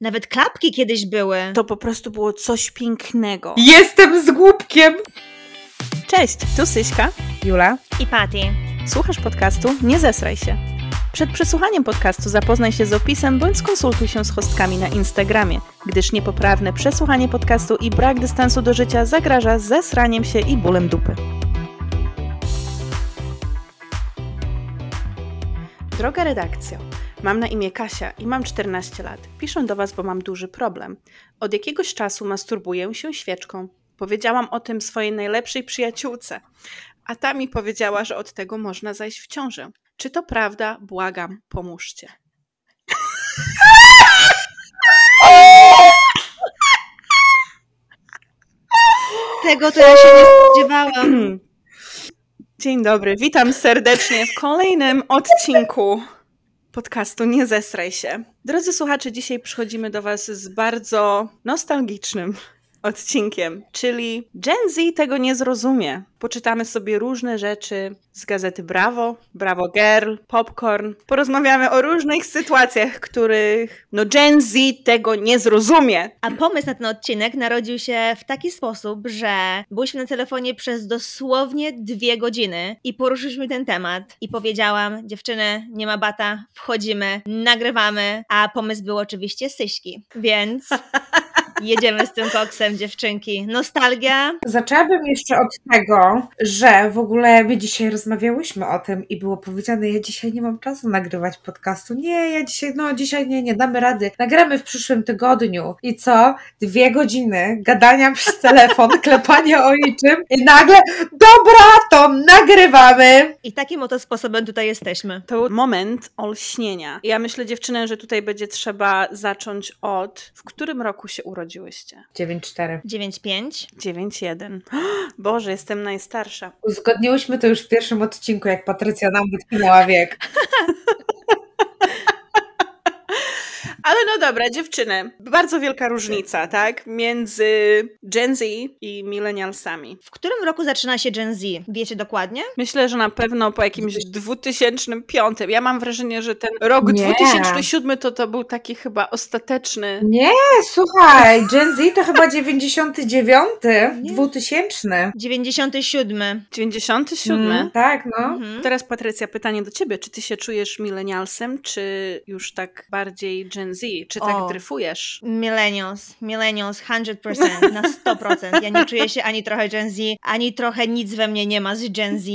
Nawet klapki kiedyś były. To po prostu było coś pięknego. Jestem z głupkiem! Cześć, tu Syśka. Jula. I Patty. Słuchasz podcastu Nie zesraj się. Przed przesłuchaniem podcastu zapoznaj się z opisem bądź skonsultuj się z hostkami na Instagramie, gdyż niepoprawne przesłuchanie podcastu i brak dystansu do życia zagraża zesraniem się i bólem dupy. Droga redakcja, mam na imię Kasia i mam 14 lat. Piszę do Was, bo mam duży problem. Od jakiegoś czasu masturbuję się świeczką. Powiedziałam o tym swojej najlepszej przyjaciółce, a ta mi powiedziała, że od tego można zajść w ciążę. Czy to prawda? Błagam, pomóżcie. Tego to ja się nie spodziewałam. Dzień dobry, witam serdecznie w kolejnym odcinku podcastu Nie zesraj się. Drodzy słuchacze, dzisiaj przychodzimy do Was z bardzo nostalgicznym odcinkiem, czyli Gen Z tego nie zrozumie. Poczytamy sobie różne rzeczy z gazety Bravo, Bravo Girl, Popcorn. Porozmawiamy o różnych sytuacjach, których no Gen Z tego nie zrozumie. A pomysł na ten odcinek narodził się w taki sposób, że byliśmy na telefonie przez dosłownie dwie godziny i poruszyliśmy ten temat. I powiedziałam, dziewczyny, nie ma bata, wchodzimy, nagrywamy, a pomysł był oczywiście Syśki. Więc jedziemy z tym koksem, dziewczynki. Nostalgia. Zaczęłabym jeszcze od tego, że w ogóle my dzisiaj rozmawiałyśmy o tym i było powiedziane, ja dzisiaj nie mam czasu nagrywać podcastu. Nie, ja dzisiaj, no dzisiaj nie, nie damy rady. Nagramy w przyszłym tygodniu. I co? Dwie godziny gadania przez telefon, klepania o niczym i nagle, dobra, to nagrywamy. I takim oto sposobem tutaj jesteśmy. To był moment olśnienia. Ja myślę, dziewczyny, że tutaj będzie trzeba zacząć od w którym roku się urodziłyście? 9-4. 9-5. 9-1. Boże, jestem najstarsza. Uzgodniłyśmy to już w pierwszym odcinku, jak Patrycja nam wytkinęła wiek. Ale no dobra, dziewczyny, bardzo wielka różnica, tak? Między Gen Z i millennialsami. W którym roku zaczyna się Gen Z? Wiecie dokładnie? Myślę, że na pewno po jakimś 2005. Ja mam wrażenie, że ten rok Nie. 2007 to to był taki chyba ostateczny. Nie, słuchaj, Gen Z to chyba 99, 2000. 97. 97. Mm, tak, no. Mhm. Teraz Patrycja, pytanie do ciebie. Czy ty się czujesz millennialsem, czy już tak bardziej Gen Z? Czy tak O. dryfujesz? Millennials, millennials 100%, na 100%. Ja nie czuję się ani trochę Gen Z, ani trochę nic we mnie nie ma z Gen Z.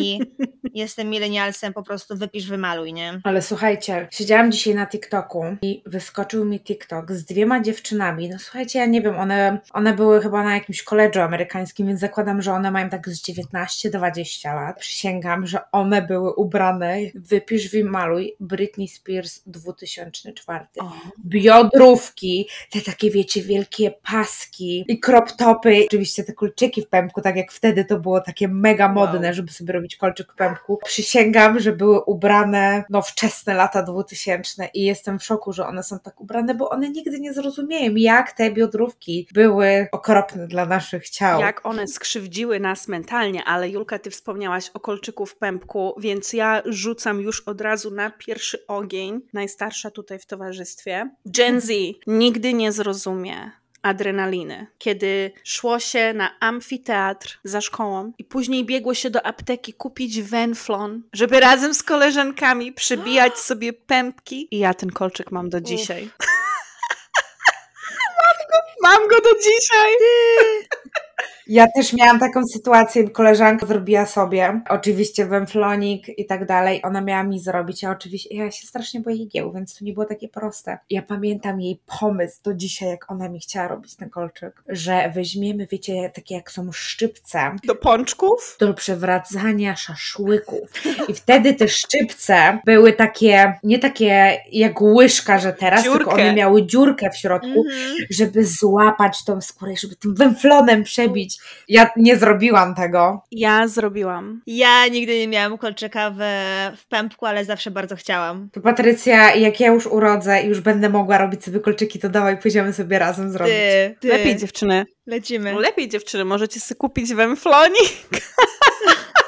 Jestem millennialsem, po prostu wypisz, wymaluj, nie? Ale słuchajcie, siedziałam dzisiaj na TikToku i wyskoczył mi TikTok z dwiema dziewczynami. No słuchajcie, ja nie wiem, one, one były chyba na jakimś koledżu amerykańskim, więc zakładam, że one mają tak z 19-20 lat. Przysięgam, że one były ubrane, wypisz, wymaluj, Britney Spears 2004. O. biodrówki, te takie wiecie, wielkie paski i crop topy, oczywiście te kolczyki w pępku, tak jak wtedy to było takie mega modne, Wow. żeby sobie robić kolczyk w pępku. Przysięgam, że były ubrane no wczesne lata 2000 i jestem w szoku, że one są tak ubrane, bo one nigdy nie zrozumieją, jak te biodrówki były okropne dla naszych ciał. Jak one skrzywdziły nas mentalnie, ale Julka, ty wspomniałaś o kolczyku w pępku, więc ja rzucam już od razu na pierwszy ogień, najstarsza tutaj w towarzystwie. Gen Z nigdy nie zrozumie adrenaliny, kiedy szło się na amfiteatr za szkołą i później biegło się do apteki kupić wenflon, żeby razem z koleżankami przybijać sobie pępki i ja ten kolczyk mam do dzisiaj. mam go, mam go do dzisiaj! Ja też miałam taką sytuację, koleżanka zrobiła sobie, oczywiście węflonik i tak dalej, ona miała mi zrobić, a oczywiście ja się strasznie boję igieł, więc to nie było takie proste. Ja pamiętam jej pomysł do dzisiaj, jak ona mi chciała robić ten kolczyk, że weźmiemy, wiecie, takie jak są szczypce Do pączków? do przewracania szaszłyków i wtedy te szczypce były takie, nie takie jak łyżka, że teraz, tylko Dziurkę. one miały dziurkę w środku, Mhm. żeby złapać tą skórę, żeby tym węflonem przebić. Ja nie zrobiłam tego. Ja zrobiłam. Ja nigdy nie miałam kolczyka w, w pępku, ale zawsze bardzo chciałam. To Patrycja, jak ja już urodzę i już będę mogła robić sobie kolczyki, to dawaj, pójdziemy sobie razem zrobić. Ty, ty. Lepiej dziewczyny. Lecimy. Lepiej dziewczyny, możecie sobie kupić węflonik.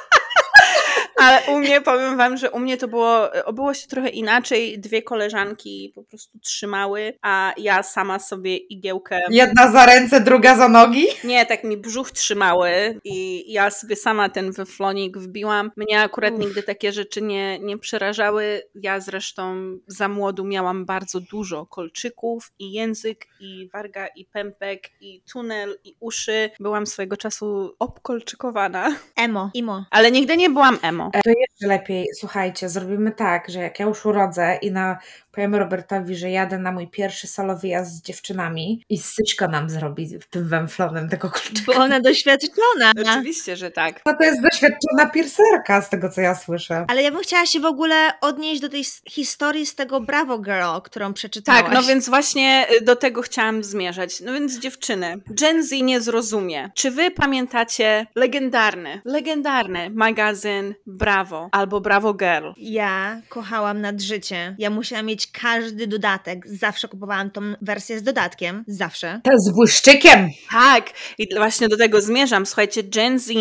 Ale u mnie, powiem wam, że u mnie to było, obyło się trochę inaczej. Dwie koleżanki po prostu trzymały, a ja sama sobie igiełkę... Jedna za ręce, druga za nogi? Nie, tak mi brzuch trzymały i ja sobie sama ten weflonik wbiłam. Mnie akurat nigdy takie rzeczy nie, nie przerażały. Ja zresztą za młodu miałam bardzo dużo kolczyków i język i warga i pępek i tunel i uszy. Byłam swojego czasu obkolczykowana. Emo, imo. Ale nigdy nie byłam emo. To jeszcze lepiej, słuchajcie, zrobimy tak, że jak ja już urodzę i na powiemy Robertowi, że jadę na mój pierwszy solo wyjazd z dziewczynami i syćko nam zrobi tym węflonem tego kluczyka. Bo ona doświadczona. Oczywiście, że tak. No to jest doświadczona piercerka z tego, co ja słyszę. Ale ja bym chciała się w ogóle odnieść do tej historii z tego Bravo Girl, którą przeczytałaś. Tak, no więc właśnie y, do tego chciałam zmierzać. No więc dziewczyny, Gen Z nie zrozumie. Czy wy pamiętacie legendarny, legendarny magazyn Bravo albo Bravo Girl? Ja kochałam nadżycie. Ja musiałam mieć każdy dodatek. Zawsze kupowałam tą wersję z dodatkiem. Zawsze. Z błyszczykiem. Tak. I właśnie do tego zmierzam. Słuchajcie, Gen Z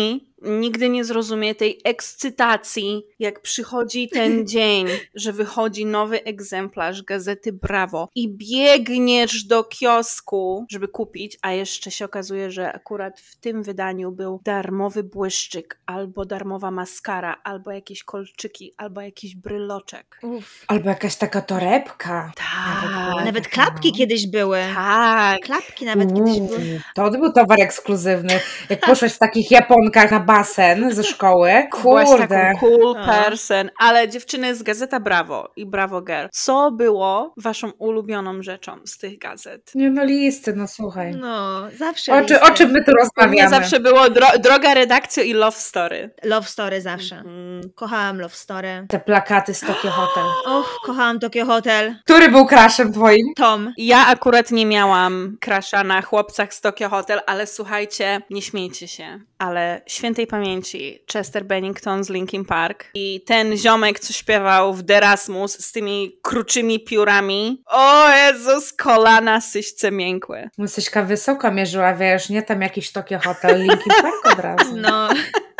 nigdy nie zrozumie tej ekscytacji, jak przychodzi ten dzień, że wychodzi nowy egzemplarz gazety Brawo i biegniesz do kiosku, żeby kupić, a jeszcze się okazuje, że akurat w tym wydaniu był darmowy błyszczyk, albo darmowa maskara, albo jakieś kolczyki, albo jakiś bryloczek. Uf. Albo jakaś taka torebka. Tak. Nawet, nawet klapki no. kiedyś były. Tak. Klapki nawet Uf. kiedyś były. To był towar ekskluzywny. Jak poszłeś w takich japonkach na basen ze szkoły. Kurde. taką cool person. Ale dziewczyny z Gazeta Brawo i Brawo Girl, co było waszą ulubioną rzeczą z tych gazet? Nie no, listy, no słuchaj. No, zawsze O, czy, o czym my tu rozmawiamy? zawsze było dro droga redakcja i love story. Love story zawsze. Mm -hmm. Kochałam love story. Te plakaty z Tokyo Hotel. Och, kochałam Tokyo Hotel. Który był crashem twoim? Tom. Ja akurat nie miałam crasha na chłopcach z Tokyo Hotel, ale słuchajcie, nie śmiejcie się, ale świętej pamięci Chester Bennington z Linkin Park i ten ziomek, co śpiewał w Derasmus z tymi kruczymi piórami. O Jezus, kolana syśce miękłe. Syśka wysoko mierzyła, wiesz, nie tam jakiś Tokio Hotel, Linkin Park od razu. No.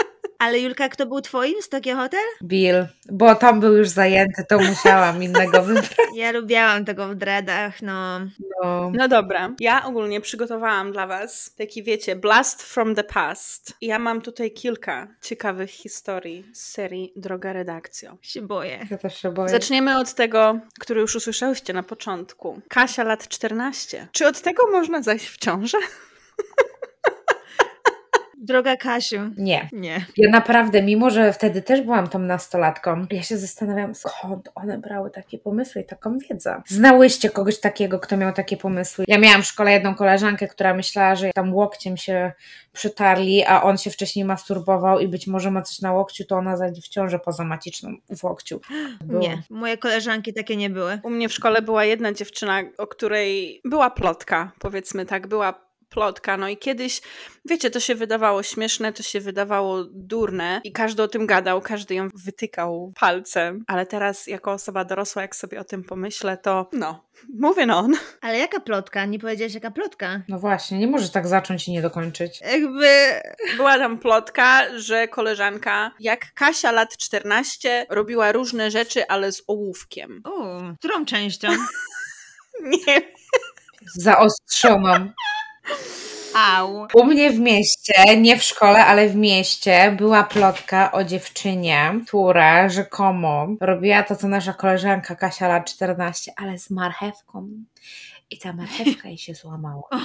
Ale Julka, kto był twoim z Tokio Hotel? Bill, bo tam był już zajęty, to musiałam innego wybrać. Ja lubiałam tego w dreadach, no. no. No dobra, ja ogólnie przygotowałam dla was taki, wiecie, blast from the past. Ja mam tutaj kilka ciekawych historii z serii Droga Redakcja. Się boję. Ja też się boję. Zaczniemy od tego, który już usłyszałyście na początku. Kasia lat 14. Czy od tego można zajść w ciążę? Droga Kasiu. Nie. Nie. Ja naprawdę, mimo że wtedy też byłam tą nastolatką, ja się zastanawiam, skąd one brały takie pomysły i taką wiedzę. Znałyście kogoś takiego, kto miał takie pomysły? Ja miałam w szkole jedną koleżankę, która myślała, że tam łokciem się przytarli, a on się wcześniej masturbował i być może ma coś na łokciu, to ona zajdzie w ciążę pozamatyczną w łokciu. Było. Nie, moje koleżanki takie nie były. U mnie w szkole była jedna dziewczyna, o której była plotka, powiedzmy tak, była plotka. No i kiedyś, wiecie, to się wydawało śmieszne, to się wydawało durne i każdy o tym gadał, każdy ją wytykał palcem, ale teraz jako osoba dorosła, jak sobie o tym pomyślę, to no, moving on. Ale jaka plotka? Nie powiedziałeś jaka plotka? No właśnie, nie możesz tak zacząć i nie dokończyć. Jakby... Była tam plotka, że koleżanka, jak Kasia lat 14, robiła różne rzeczy, ale z ołówkiem. O, którą częścią? nie Zaostrzoną. Au. U mnie w mieście, nie w szkole, ale w mieście, była plotka o dziewczynie, która rzekomo robiła to, co nasza koleżanka Kasia lat 14, ale z marchewką i ta marchewka jej się złamała.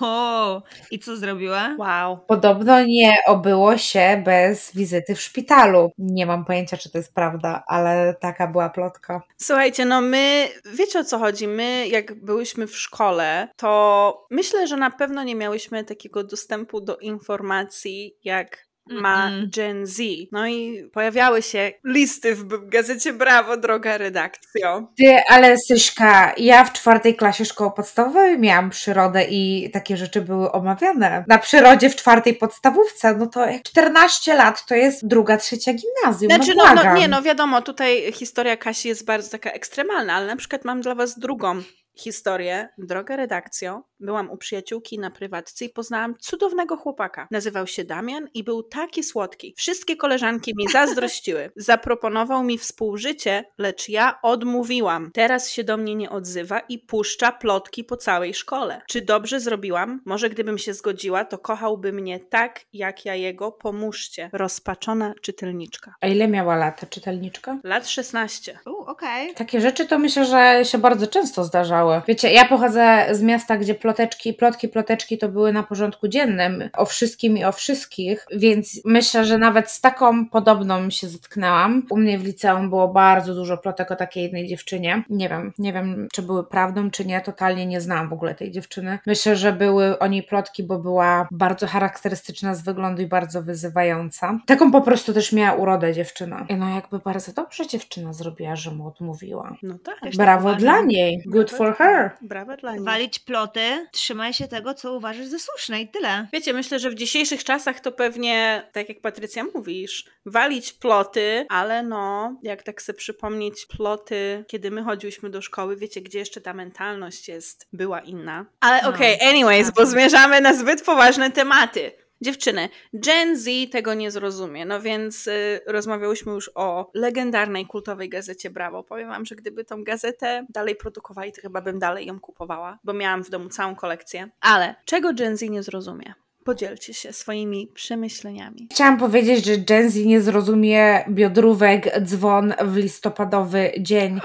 O, i co zrobiła? Wow. Podobno nie obyło się bez wizyty w szpitalu. Nie mam pojęcia, czy to jest prawda, ale taka była plotka. Słuchajcie, no my, wiecie o co chodzi? My, jak byłyśmy w szkole, to myślę, że na pewno nie miałyśmy takiego dostępu do informacji, jak ma Gen Z. No i pojawiały się listy w gazecie Brawo, droga redakcjo. Ty, ale Syśka, ja w czwartej klasie szkoły podstawowej miałam przyrodę i takie rzeczy były omawiane. Na przyrodzie w czwartej podstawówce, no to jak 14 lat to jest druga, trzecia gimnazjum. Znaczy, no, no, no nie, no wiadomo, tutaj historia Kasi jest bardzo taka ekstremalna, ale na przykład mam dla was drugą historię, droga redakcjo, byłam u przyjaciółki na prywatce i poznałam cudownego chłopaka. Nazywał się Damian i był taki słodki. Wszystkie koleżanki mi zazdrościły. Zaproponował mi współżycie, lecz ja odmówiłam. Teraz się do mnie nie odzywa i puszcza plotki po całej szkole. Czy dobrze zrobiłam? Może gdybym się zgodziła, to kochałby mnie tak, jak ja jego. Pomóżcie. Rozpaczona czytelniczka. A ile miała lat ta czytelniczka? Lat 16. U, okej. Takie rzeczy to myślę, że się bardzo często zdarzały. Wiecie, ja pochodzę z miasta, gdzie ploteczki, plotki, ploteczki to były na porządku dziennym o wszystkim i o wszystkich, więc myślę, że nawet z taką podobną się zetknęłam. U mnie w liceum było bardzo dużo plotek o takiej jednej dziewczynie. Nie wiem, nie wiem, czy były prawdą, czy nie, totalnie nie znałam w ogóle tej dziewczyny. Myślę, że były o niej plotki, bo była bardzo charakterystyczna z wyglądu i bardzo wyzywająca. Taką po prostu też miała urodę dziewczyna. I no jakby bardzo dobrze dziewczyna zrobiła, że mu odmówiła. No tak. Tak Brawo dla niej. Good for her. Brawa dla niej. Walić ploty, trzymaj się tego, co uważasz za słuszne i tyle. Wiecie, myślę, że w dzisiejszych czasach to pewnie, tak jak Patrycja mówisz, walić ploty, ale no, jak tak sobie przypomnieć ploty, kiedy my chodziłyśmy do szkoły, wiecie, gdzie jeszcze ta mentalność jest, była inna. Ale No, okej, anyways, bo prawda. zmierzamy na zbyt poważne tematy. Dziewczyny, Gen Z tego nie zrozumie, no więc y, rozmawiałyśmy już o legendarnej, kultowej gazecie Brawo. Powiem wam, że gdyby tą gazetę dalej produkowali, to chyba bym dalej ją kupowała, bo miałam w domu całą kolekcję. Ale czego Gen Z nie zrozumie? Podzielcie się swoimi przemyśleniami. Chciałam powiedzieć, że Gen Z nie zrozumie biodrówek, dzwon w listopadowy dzień,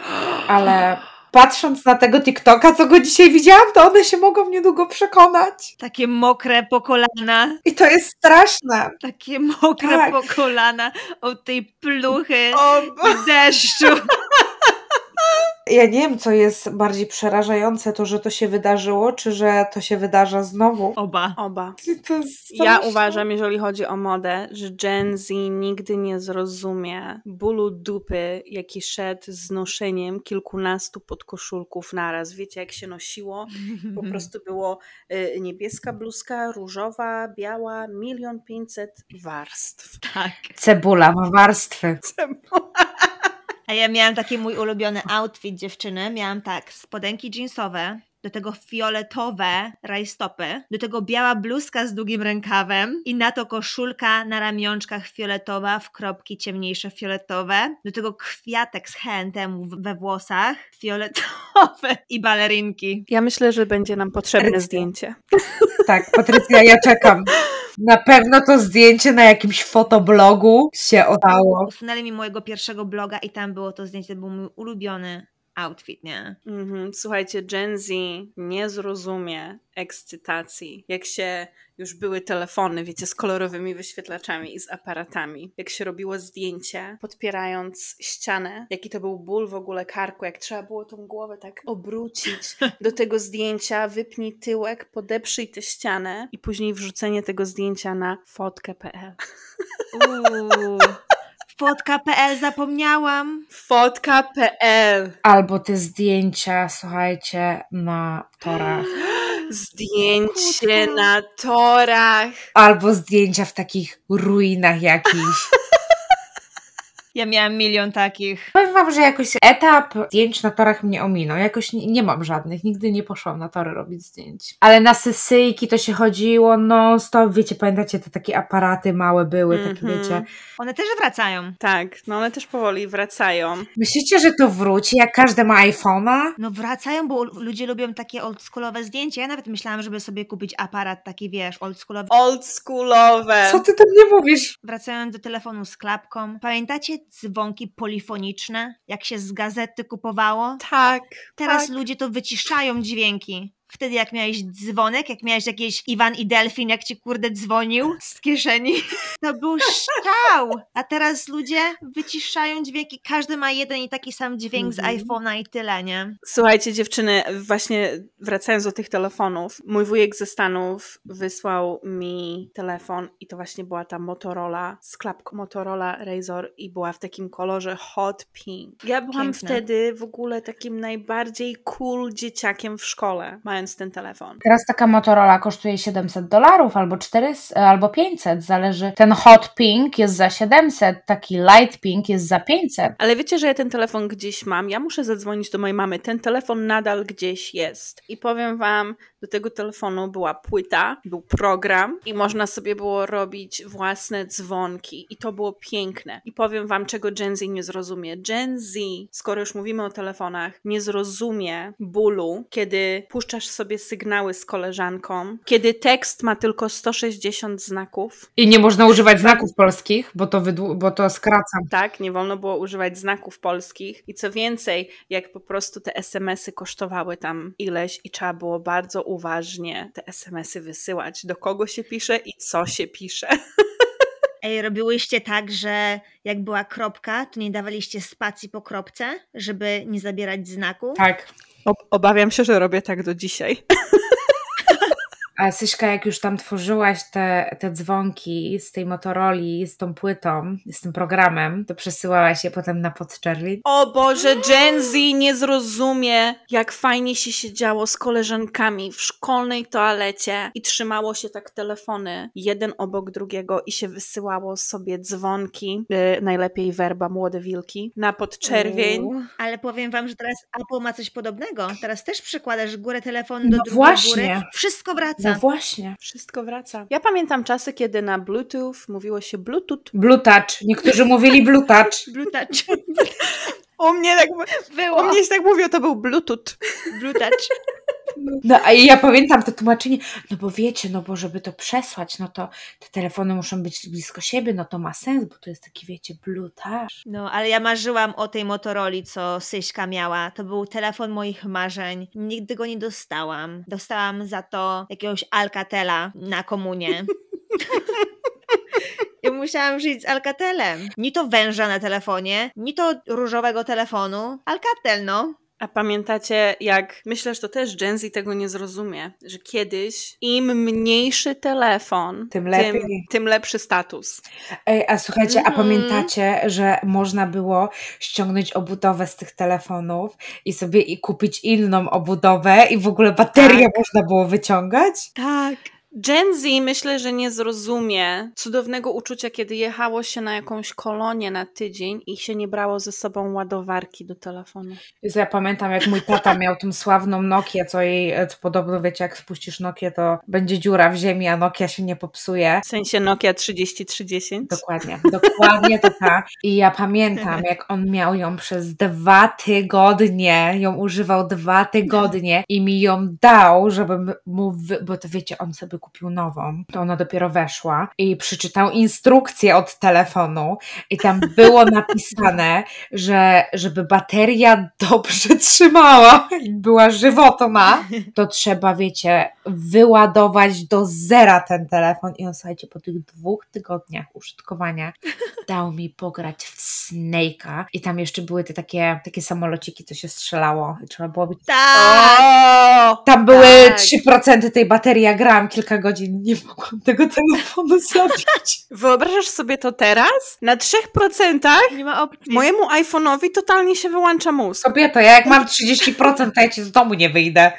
ale patrząc na tego TikToka, co go dzisiaj widziałam, to one się mogą niedługo przekonać. Takie mokre po kolana, I to jest straszne. takie mokre Tak. po kolana od tej pluchy O, deszczu. Ja nie wiem, co jest bardziej przerażające, to, że to się wydarzyło, czy że to się wydarza znowu. Oba. Oba. Ja uważam, jeżeli chodzi o modę, że Gen Z nigdy nie zrozumie bólu dupy, jaki szedł z noszeniem kilkunastu podkoszulków naraz. Wiecie, jak się nosiło? Po prostu było y, niebieska bluzka, różowa, biała, milion pięćset warstw. Tak. Cebula ma warstwy. A ja miałam taki mój ulubiony outfit dziewczyny. Miałam tak, spodenki jeansowe, do tego fioletowe rajstopy, do tego biała bluzka z długim rękawem i na to koszulka na ramionczkach fioletowa w kropki ciemniejsze fioletowe, do tego kwiatek z H&M we włosach fioletowe i balerinki. Ja myślę, że będzie nam potrzebne Patrycja. zdjęcie. Tak, Patrycja, ja czekam. Na pewno to zdjęcie na jakimś fotoblogu się udało. Usunęli mi mojego pierwszego bloga i tam było to zdjęcie, to był mój ulubiony outfit, nie? Mhm. Słuchajcie, Gen Z nie zrozumie ekscytacji, jak się już były telefony, wiecie, z kolorowymi wyświetlaczami i z aparatami. Jak się robiło zdjęcie, podpierając ścianę, jaki to był ból w ogóle karku, jak trzeba było tą głowę tak obrócić do tego zdjęcia, wypnij tyłek, podeprzyj tę ścianę i później wrzucenie tego zdjęcia na fotkę.pl. Uuu. Fotka.pl zapomniałam. Fotka.pl Albo te zdjęcia, słuchajcie, na torach. Zdjęcie na torach. Albo zdjęcia w takich ruinach jakichś. Ja miałam milion takich. Powiem wam, że jakoś etap zdjęć na torach mnie ominął. Jakoś nie, nie mam żadnych. Nigdy nie poszłam na tory robić zdjęć. Ale na sesyjki to się chodziło non stop. Wiecie, pamiętacie, te takie aparaty małe były, takie Mhm. wiecie. One też wracają. Tak, no one też powoli wracają. Myślicie, że to wróci, jak każdy ma iPhone'a? No wracają, bo ludzie lubią takie oldschoolowe zdjęcia. Ja nawet myślałam, żeby sobie kupić aparat taki, wiesz, oldschoolowy. Oldschoolowe. Co ty tam nie mówisz? Wracając do telefonu z klapką. Pamiętacie dzwonki polifoniczne? Jak się z gazety kupowało? Tak. Teraz tak. ludzie to wyciszają dźwięki. Wtedy jak miałeś dzwonek, jak miałeś jakiś Iwan i Delfin, jak ci kurde dzwonił z kieszeni, to był szczał. A teraz ludzie wyciszają dźwięki. Każdy ma jeden i taki sam dźwięk z Mhm. iPhone'a i tyle, nie? Słuchajcie, dziewczyny, właśnie wracając do tych telefonów, mój wujek ze Stanów wysłał mi telefon i to właśnie była ta Motorola, z klapką Motorola Razor i była w takim kolorze hot pink. Ja byłam Piękne. wtedy w ogóle takim najbardziej cool dzieciakiem w szkole, mając mając ten telefon. Teraz taka Motorola kosztuje 700 dolarów albo 400, albo 500, zależy. Ten hot pink jest za 700, taki light pink jest za 500. Ale wiecie, że ja ten telefon gdzieś mam. Ja muszę zadzwonić do mojej mamy. Ten telefon nadal gdzieś jest. I powiem wam, do tego telefonu była płyta, był program i można sobie było robić własne dzwonki. I to było piękne. I powiem wam, czego Gen Z nie zrozumie. Gen Z, skoro już mówimy o telefonach, nie zrozumie bólu, kiedy puszczasz sobie sygnały z koleżanką, kiedy tekst ma tylko 160 znaków. I nie można używać znaków polskich, bo to, wydłu- bo to skracam. Tak, nie wolno było używać znaków polskich. I co więcej, jak po prostu te SMS-y kosztowały tam ileś i trzeba było bardzo uważnie te SMS-y wysyłać, do kogo się pisze i co się pisze. Ej, robiłyście tak, że jak była kropka, to nie dawaliście spacji po kropce, żeby nie zabierać znaku? Tak. Ob- obawiam się, że robię tak do dzisiaj. A Syśka, jak już tam tworzyłaś te, te dzwonki z tej Motoroli, z tą płytą, z tym programem, to przesyłałaś je potem na podczerwin? O Boże, Gen Z nie zrozumie, jak fajnie się siedziało z koleżankami w szkolnej toalecie i trzymało się tak telefony jeden obok drugiego i się wysyłało sobie dzwonki, yy, najlepiej werba młode wilki, na podczerwień. Uuu. Ale powiem wam, że teraz Apple ma coś podobnego. Teraz też przykładasz górę telefonu do No drugiej właśnie. góry. Wszystko wraca. No właśnie. Wszystko wraca. Ja pamiętam czasy, kiedy na Bluetooth mówiło się Bluetooth. Blue touch. Niektórzy mówili. Blue touch. U mnie tak, Było. u mnie się tak mówiło, to był Bluetooth. Blue touch. No a ja pamiętam to tłumaczenie, no bo wiecie, no bo żeby to przesłać, no to te telefony muszą być blisko siebie, no to ma sens, bo to jest taki, wiecie, touch. No, ale ja marzyłam o tej Motoroli, co Syśka miała. To był telefon moich marzeń. Nigdy go nie dostałam. Dostałam za to jakiegoś Alcatela na komunie. Ja musiałam żyć z Alcatelem. Ni to węża na telefonie, ni to różowego telefonu. Alcatel, no. A pamiętacie, jak myślę, że to też Gen Z tego nie zrozumie, że kiedyś im mniejszy telefon, Tym lepiej. Tym, tym lepszy status. Ej, a słuchajcie, a Mhm. pamiętacie, że można było ściągnąć obudowę z tych telefonów i sobie i kupić inną obudowę i w ogóle baterię Tak. można było wyciągać? Tak. Gen Z myślę, że nie zrozumie cudownego uczucia, kiedy jechało się na jakąś kolonię na tydzień i się nie brało ze sobą ładowarki do telefonu. Ja pamiętam, jak mój tata miał tą sławną Nokię, co jej co podobno, wiecie, jak spuścisz Nokię, to będzie dziura w ziemi, a Nokia się nie popsuje. W sensie Nokia 3310. Dokładnie, dokładnie to tak. I ja pamiętam, jak on miał ją przez dwa tygodnie, ją używał dwa tygodnie i mi ją dał, żebym mu, wy... bo to wiecie, on sobie kupił nową, to ona dopiero weszła i przeczytał instrukcję od telefonu i tam było napisane, że żeby bateria dobrze trzymała i była żywotna, to trzeba, wiecie, wyładować do zera ten telefon. I on, słuchajcie, po tych dwóch tygodniach użytkowania dał mi pograć w Snake'a. I tam jeszcze były te takie, takie samolociki, co się strzelało. I trzeba było być... Tak! O! Tam były Tak. 3% tej baterii, ja grałam kilka godzin, nie mogłam tego telefonu zabić. Wyobrażasz sobie to teraz? Na 3% Nie ma opcji. mojemu iPhone'owi totalnie się wyłącza mózg. Kobieto, ja jak mam 30%, to ja ci z domu nie wyjdę.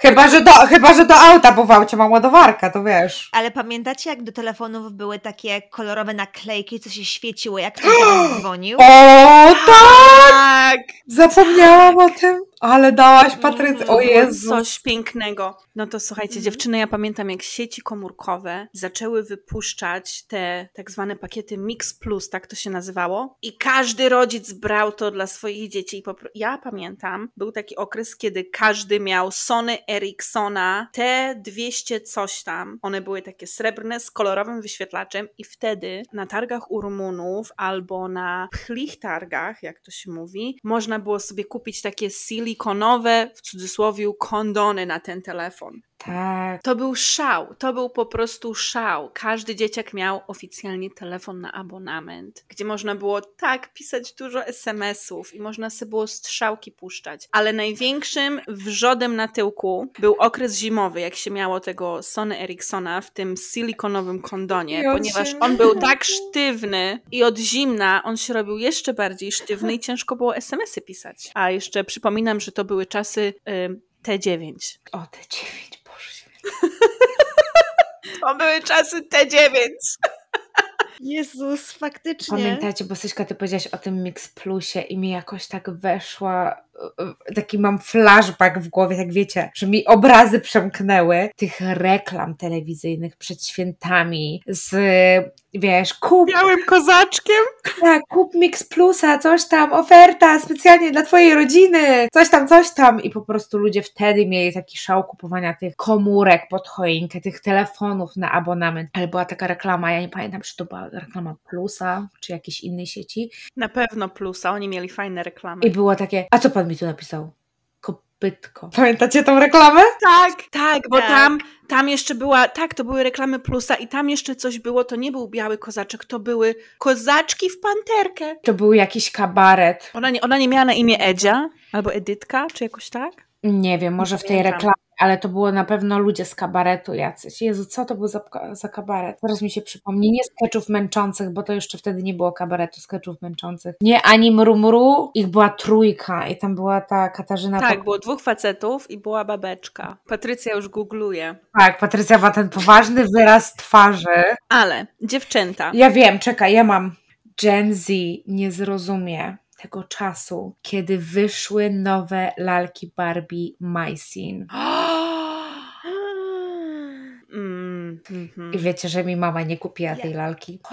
Chyba, że do, chyba, że do auta, bo w aucie mam ładowarkę, to wiesz. Ale pamiętacie, jak do telefonów były takie kolorowe naklejki, co się świeciło, jak ktoś dzwonił? O, tak! Tak! Zapomniałam o tym, ale dałaś Patrycy. O było Jezu. Coś pięknego. No to słuchajcie, Mhm. dziewczyny, ja pamiętam jak sieci komórkowe zaczęły wypuszczać te tak zwane pakiety Mix Plus, tak to się nazywało. I każdy rodzic brał to dla swoich dzieci. I ja pamiętam, był taki okres, kiedy każdy miał Sony Ericssona T200 coś tam. One były takie srebrne z kolorowym wyświetlaczem i wtedy na targach u Rumunów albo na pchlich targach, jak to się mówi, można było sobie kupić takie silikonowe, w cudzysłowie, kondony na ten telefon. Tak. To był szał, to był po prostu szał. Każdy dzieciak miał oficjalnie telefon na abonament, gdzie można było tak pisać dużo SMS-ów i można sobie było strzałki puszczać. Ale największym wrzodem na tyłku był okres zimowy, jak się miało tego Sony Ericssona w tym silikonowym kondonie, I on ponieważ on był tak sztywny i od zimna on się robił jeszcze bardziej sztywny i ciężko było SMS-y pisać. A jeszcze przypominam, że to były czasy. ym, T9. O, te dziewięć, Boże święty. To były czasy T9. Jezus, faktycznie. Pamiętacie, bo Syśka, ty powiedziałaś o tym Mix Plusie i mi jakoś tak weszła, y, y, taki mam flashback w głowie, tak wiecie, że mi obrazy przemknęły tych reklam telewizyjnych przed świętami z, wiesz, kup, Białym kozaczkiem. tak, kup Mix Plusa, coś tam, oferta specjalnie dla twojej rodziny, coś tam, coś tam i po prostu ludzie wtedy mieli taki szał kupowania tych komórek pod choinkę, tych telefonów na abonament, ale była taka reklama, ja nie pamiętam, czy to była reklama Plusa, czy jakiejś innej sieci, Na pewno plusa, oni mieli fajne reklamy. I było takie, a co pan mi tu napisał? Kopytko. Pamiętacie tą reklamę? Tak, tak, bo Tak. Tam, tam jeszcze była, tak, to były reklamy plusa i tam jeszcze coś było, to nie był biały kozaczek, to były kozaczki w panterkę. To był jakiś kabaret. Ona nie, ona nie miała na imię Edzia albo Edytka, czy jakoś tak? Nie wiem, może w tej pamiętam. reklamie, ale to było na pewno ludzie z kabaretu jacyś. Jezu, co to był za, za kabaret? Teraz mi się przypomni. Nie sketchów męczących, bo to jeszcze wtedy nie było kabaretu sketchów męczących. Nie ani mrumru, ich była trójka i tam była ta Katarzyna. Tak, było dwóch facetów i była babeczka. Patrycja już googluje. tak, Patrycja ma ten poważny wyraz twarzy. Ale dziewczęta. Ja wiem, czekaj, ja mam. Gen Z nie zrozumie tego czasu, kiedy wyszły nowe lalki Barbie My Scene. Mm, mhm. I wiecie, że mi mama nie kupiła tej lalki.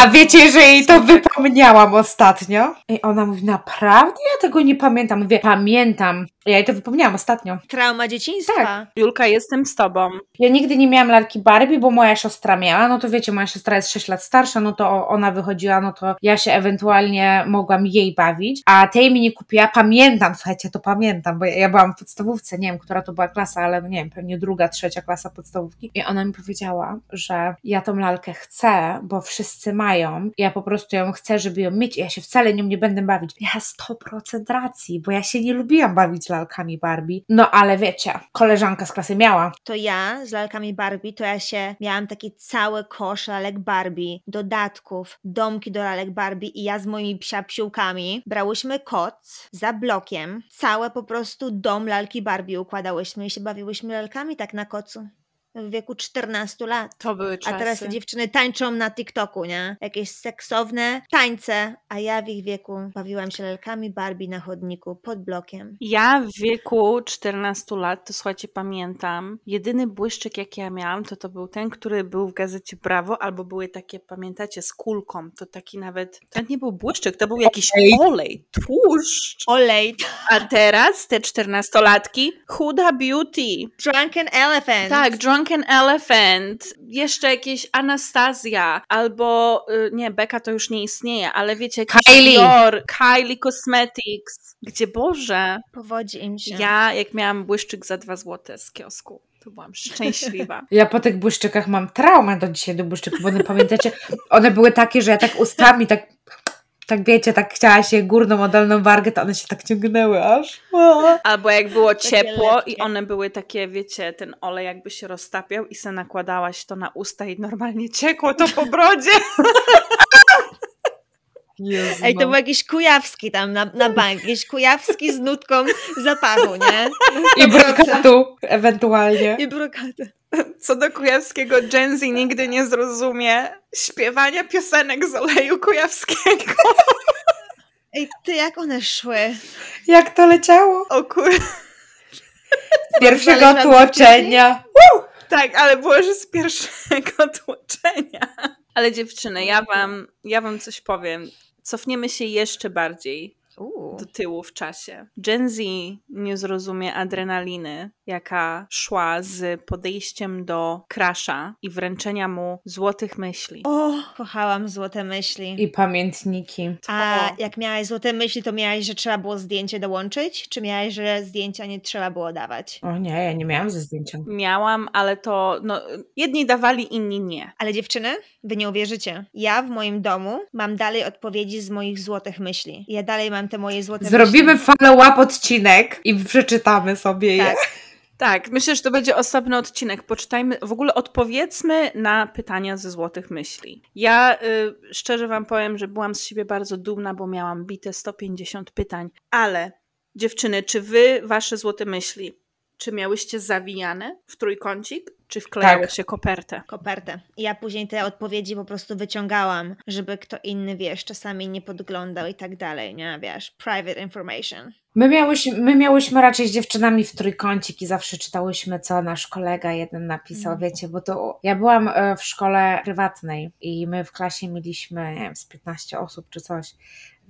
A wiecie, że jej to wypomniałam ostatnio? I ona mówi, naprawdę? Ja tego nie pamiętam. Mówię, pamiętam. Ja jej to wypomniałam ostatnio. Trauma dzieciństwa. Tak. Julka, jestem z tobą. Ja nigdy nie miałam lalki Barbie, bo moja siostra miała. No to wiecie, moja siostra jest 6 lat starsza, no to ona wychodziła, no to ja się ewentualnie mogłam jej bawić. A tej mi nie kupiła. Pamiętam, słuchajcie, to pamiętam, bo ja, ja byłam w podstawówce, nie wiem, która to była klasa, ale no nie wiem, pewnie druga, trzecia klasa podstawówki. I ona mi powiedziała, że ja tą lalkę chcę, bo wszyscy mają. Ja po prostu ją chcę, żeby ją mieć i ja się wcale nią nie będę bawić. Ja 100% racji, bo ja się nie lubiłam bawić lalkami Barbie. No ale wiecie, koleżanka z klasy miała. To ja z lalkami Barbie, to ja się miałam taki cały kosz lalek Barbie, dodatków, domki do lalek Barbie i ja z moimi psiapsiłkami brałyśmy koc za blokiem, całe po prostu dom lalki Barbie układałyśmy i się bawiłyśmy lalkami tak na kocu. W wieku 14 lat. To były A czasy. teraz te dziewczyny tańczą na TikToku, nie? Jakieś seksowne tańce, a ja w ich wieku bawiłam się lalkami Barbie na chodniku pod blokiem. Ja w wieku 14 lat, to słuchajcie, pamiętam, jedyny błyszczyk, jaki ja miałam, to to był ten, który był w gazecie Brawo, albo były takie, pamiętacie, z kulką. To taki nawet, to nie był błyszczyk, to był jakiś Olej. olej, tłuszcz. Olej, A teraz te 14-latki, Huda Beauty. Drunken Elephant. Tak, Drunken Elephant, jeszcze jakieś Anastazja, albo y, nie, Beka to już nie istnieje, ale wiecie, Kylie. Dior, Kylie Cosmetics, gdzie Boże, Powodzi im się. ja jak miałam błyszczyk za dwa złote z kiosku, to byłam szczęśliwa. Ja po tych błyszczykach mam traumę do dzisiaj do błyszczyków, bo one pamiętacie, one były takie, że ja tak ustami, tak, tak wiecie, tak chciała się górną, dolną wargę, to one się tak ciągnęły aż. O. Albo jak było ciepło i one były takie, wiecie, ten olej jakby się roztapiał i se nakładałaś to na usta i normalnie ciekło to po brodzie. Jezu, Ej, to no. był jakiś kujawski tam na, na bank, jakiś kujawski z nutką zapachu, nie? I brokatu ewentualnie. I brokata. Co do kujawskiego Gen Z nigdy nie zrozumie śpiewania piosenek z oleju kujawskiego. Ej, ty, jak one szły? Jak to leciało? O kur... Z pierwszego tłoczenia. Tak, ale było, że z pierwszego tłoczenia. Ale dziewczyny, ja wam, ja wam coś powiem. Cofniemy się jeszcze bardziej. Do tyłu w czasie. Gen Z nie zrozumie adrenaliny, jaka szła z podejściem do Crasha i wręczenia mu złotych myśli. O, kochałam złote myśli. I pamiętniki. A O. jak miałaś złote myśli, to miałaś, że trzeba było zdjęcie dołączyć? Czy miałaś, że zdjęcia nie trzeba było dawać? O nie, ja nie miałam ze zdjęciem. Miałam, ale to no, jedni dawali, inni nie. Ale dziewczyny, wy nie uwierzycie. Ja w moim domu mam dalej odpowiedzi z moich złotych myśli. Ja dalej mam te moje złote Zrobimy follow-up odcinek i przeczytamy sobie je. Tak. Tak, myślę, że to będzie osobny odcinek. Poczytajmy, w ogóle odpowiedzmy na pytania ze złotych myśli. Ja y, szczerze wam powiem, że byłam z siebie bardzo dumna, bo miałam bite 150 pytań, ale Dziewczyny, czy wy, wasze złote myśli, czy miałyście zawijane w trójkącik, czy wklejały Tak. się kopertę? Kopertę. I ja później te odpowiedzi po prostu wyciągałam, żeby kto inny, wiesz, czasami nie podglądał i tak dalej, nie? Wiesz, private information. My miałyśmy, my miałyśmy raczej z dziewczynami w trójkącik i zawsze czytałyśmy, co nasz kolega jeden napisał, Mm. wiecie, bo to ja byłam e, w szkole prywatnej i my w klasie mieliśmy, nie wiem, z 15 osób czy coś,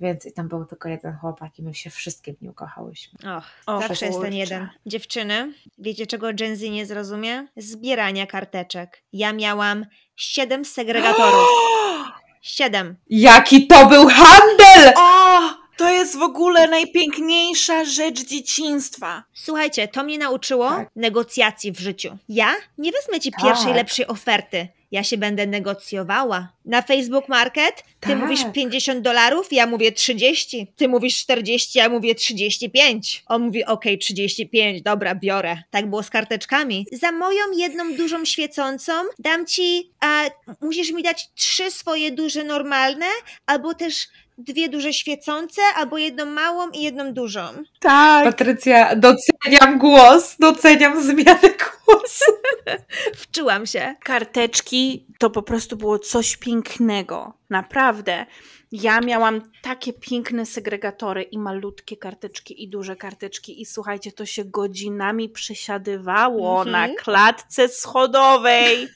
więc i tam był tylko jeden chłopak i my się wszystkie w nim kochałyśmy. Och, O zawsze jest ten jeden. Dziewczyny, wiecie czego Gen Z nie zrozumie? Zbierania karteczek. Ja miałam siedem segregatorów. Siedem. Jaki to był handel! O! To jest w ogóle najpiękniejsza rzecz dzieciństwa. Słuchajcie, to mnie nauczyło Tak. negocjacji w życiu. Ja nie wezmę ci pierwszej, Tak. lepszej oferty. Ja się będę negocjowała. Na Facebook Market ty Tak. mówisz 50 dolarów, ja mówię 30. Ty mówisz 40, ja mówię 35. On mówi, okej, 35, dobra, biorę. Tak było z karteczkami. Za moją jedną dużą świecącą dam ci, a musisz mi dać trzy swoje duże normalne, albo też dwie duże świecące, albo jedną małą i jedną dużą. Tak. Patrycja, doceniam głos, doceniam zmianę głosu. Wczułam się. Karteczki to po prostu było coś pięknego. Naprawdę. Ja miałam takie piękne segregatory i malutkie karteczki i duże karteczki i słuchajcie, to się godzinami przesiadywało Mhm. na klatce schodowej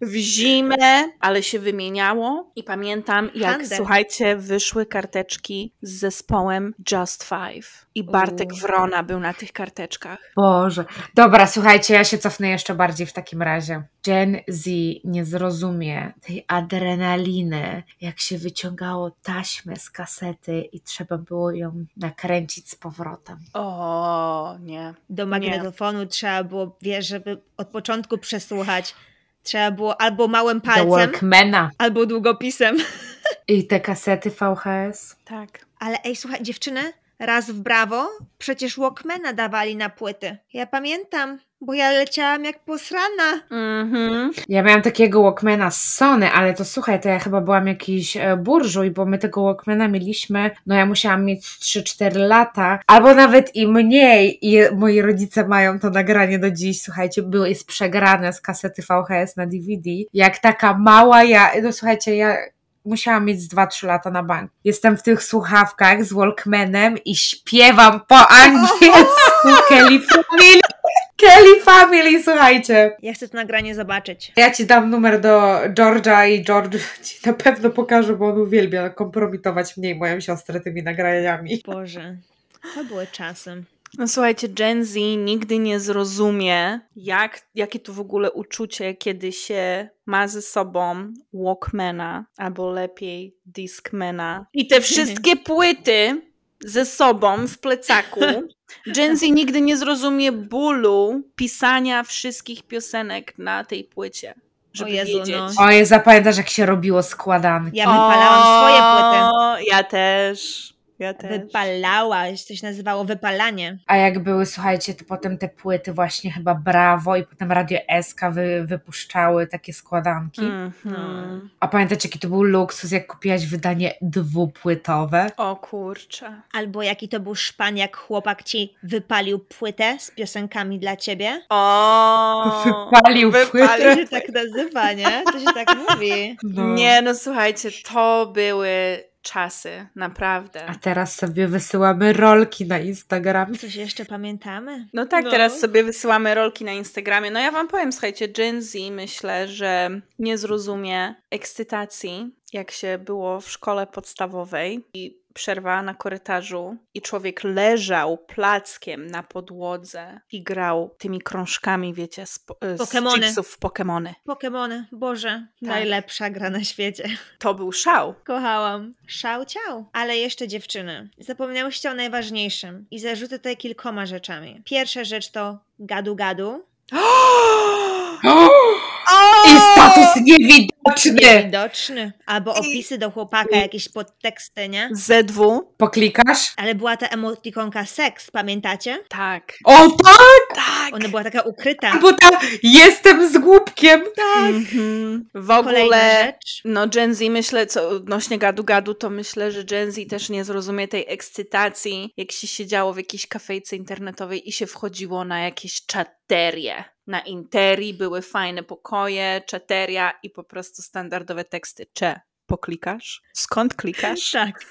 w zimę, ale się wymieniało i pamiętam jak Handel. słuchajcie, wyszły karteczki z zespołem Just Five i Bartek Uuu. Wrona był na tych karteczkach. Boże. Dobra, słuchajcie, ja się cofnę jeszcze bardziej w takim razie. Gen Z nie zrozumie tej adrenaliny, jak się wyciągało taśmę z kasety i trzeba było ją nakręcić z powrotem. O, nie. Do magnetofonu trzeba było, wiesz, żeby od początku przesłuchać. Trzeba było albo małym Do palcem, Walkmana albo długopisem. i te kasety VHS. Tak. Ale ej, słuchaj, dziewczyny, raz w brawo, przecież Walkmana dawali na płyty. Ja pamiętam, bo ja leciałam jak posrana. Mhm. Ja miałam takiego Walkmana z Sony, ale to słuchaj, to ja chyba byłam jakiś e, burżuj, bo my tego Walkmana mieliśmy, no ja musiałam mieć 3-4 lata, albo nawet i mniej i moi rodzice mają to nagranie do dziś, słuchajcie, było, jest przegrane z kasety VHS na DVD, jak taka mała ja, no słuchajcie, ja musiałam mieć z 2-3 lata na bank. Jestem w tych słuchawkach z Walkmanem i śpiewam po angielsku Kelly Family. Kelly Family, słuchajcie. Ja chcę to nagranie zobaczyć. Ja ci dam numer do George'a i George ci na pewno pokaże, bo on uwielbia kompromitować mnie i moją siostrę tymi nagraniami. Boże, to były czasy. No słuchajcie, Gen Z nigdy nie zrozumie, jak, jakie to w ogóle uczucie, kiedy się ma ze sobą Walkmana, albo lepiej Discmana. I te wszystkie płyty ze sobą w plecaku. Gen Z nigdy nie zrozumie bólu pisania wszystkich piosenek na tej płycie. Żeby Jezu, wiedzieć. no. Oj, zapamiętasz jak się robiło składanki. Ja wypalałam swoje płyty. O, Ja też. Ja też. Wypalałaś, to się nazywało wypalanie. A jak były, słuchajcie, to potem te płyty właśnie chyba Brawo i potem Radio SK wy, wypuszczały takie składanki. Mhm. No. A pamiętacie jaki to był luksus, jak kupiłaś wydanie dwupłytowe? O kurczę. Albo jaki to był szpan, jak chłopak ci wypalił płytę z piosenkami dla ciebie. O, Wypalił To płytę. się tak nazywa, nie? To się tak mówi. No. Nie, no słuchajcie, to były czasy, naprawdę. A teraz sobie wysyłamy rolki na Instagram. Coś jeszcze pamiętamy? No tak, No. teraz sobie wysyłamy rolki na Instagramie. No ja wam powiem, słuchajcie, Gen Z myślę, że nie zrozumie ekscytacji, jak się było w szkole podstawowej i przerwa na korytarzu i człowiek leżał plackiem na podłodze i grał tymi krążkami, wiecie, z, po- z Pokemony. chipsów w Pokemony. Pokemony, Boże, najlepsza gra na świecie. To był szał. Kochałam. Szał ciał. Ale jeszcze dziewczyny. Zapomniałyście o najważniejszym i zarzucę tutaj kilkoma rzeczami. Pierwsza rzecz to gadu gadu. Jest niewidoczny. Niewidoczny. Albo opisy do chłopaka, jakieś podteksty, nie? ZW. Poklikasz? Ale była ta emotikonka seks, pamiętacie? Tak. O tak! Tak. Ona była taka ukryta. Bo tam jestem z głupkiem. Mhm. W ogóle, rzecz. no Gen Z myślę, co odnośnie gadu-gadu, to myślę, że Gen Z też nie zrozumie tej ekscytacji, jak się siedziało w jakiejś kafejce internetowej i się wchodziło na jakieś czaterie. Na Interi były fajne pokoje, czateria i po prostu standardowe teksty. Cze, poklikasz? Skąd klikasz? Tak.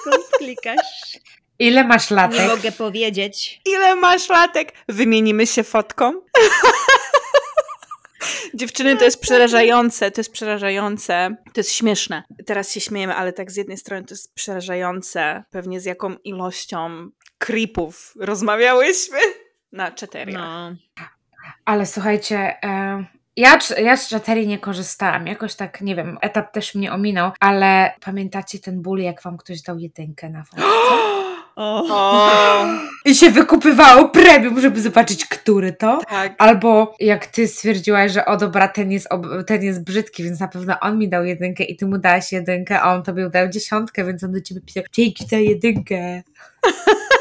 Skąd klikasz? Ile masz Nie latek? mogę powiedzieć. Ile masz latek? Wymienimy się fotką? Dziewczyny, to jest przerażające, to jest przerażające, to jest śmieszne. Teraz się śmiejemy, ale tak z jednej strony to jest przerażające, pewnie z jaką ilością creepów rozmawiałyśmy na czateria. No. Ale słuchajcie, ja, ja z czaterii nie korzystałam. Jakoś tak, nie wiem, etap też mnie ominął, ale pamiętacie ten ból, jak wam ktoś dał jedynkę na fotce? O. O, I się wykupywało premium, żeby zobaczyć, który to. tak. Albo jak ty stwierdziłaś, że o dobra, ten jest, ob- ten jest brzydki, więc na pewno on mi dał jedynkę i ty mu dałaś jedynkę, a on tobie dał dziesiątkę, więc on do ciebie pisał, dzięki za jedynkę.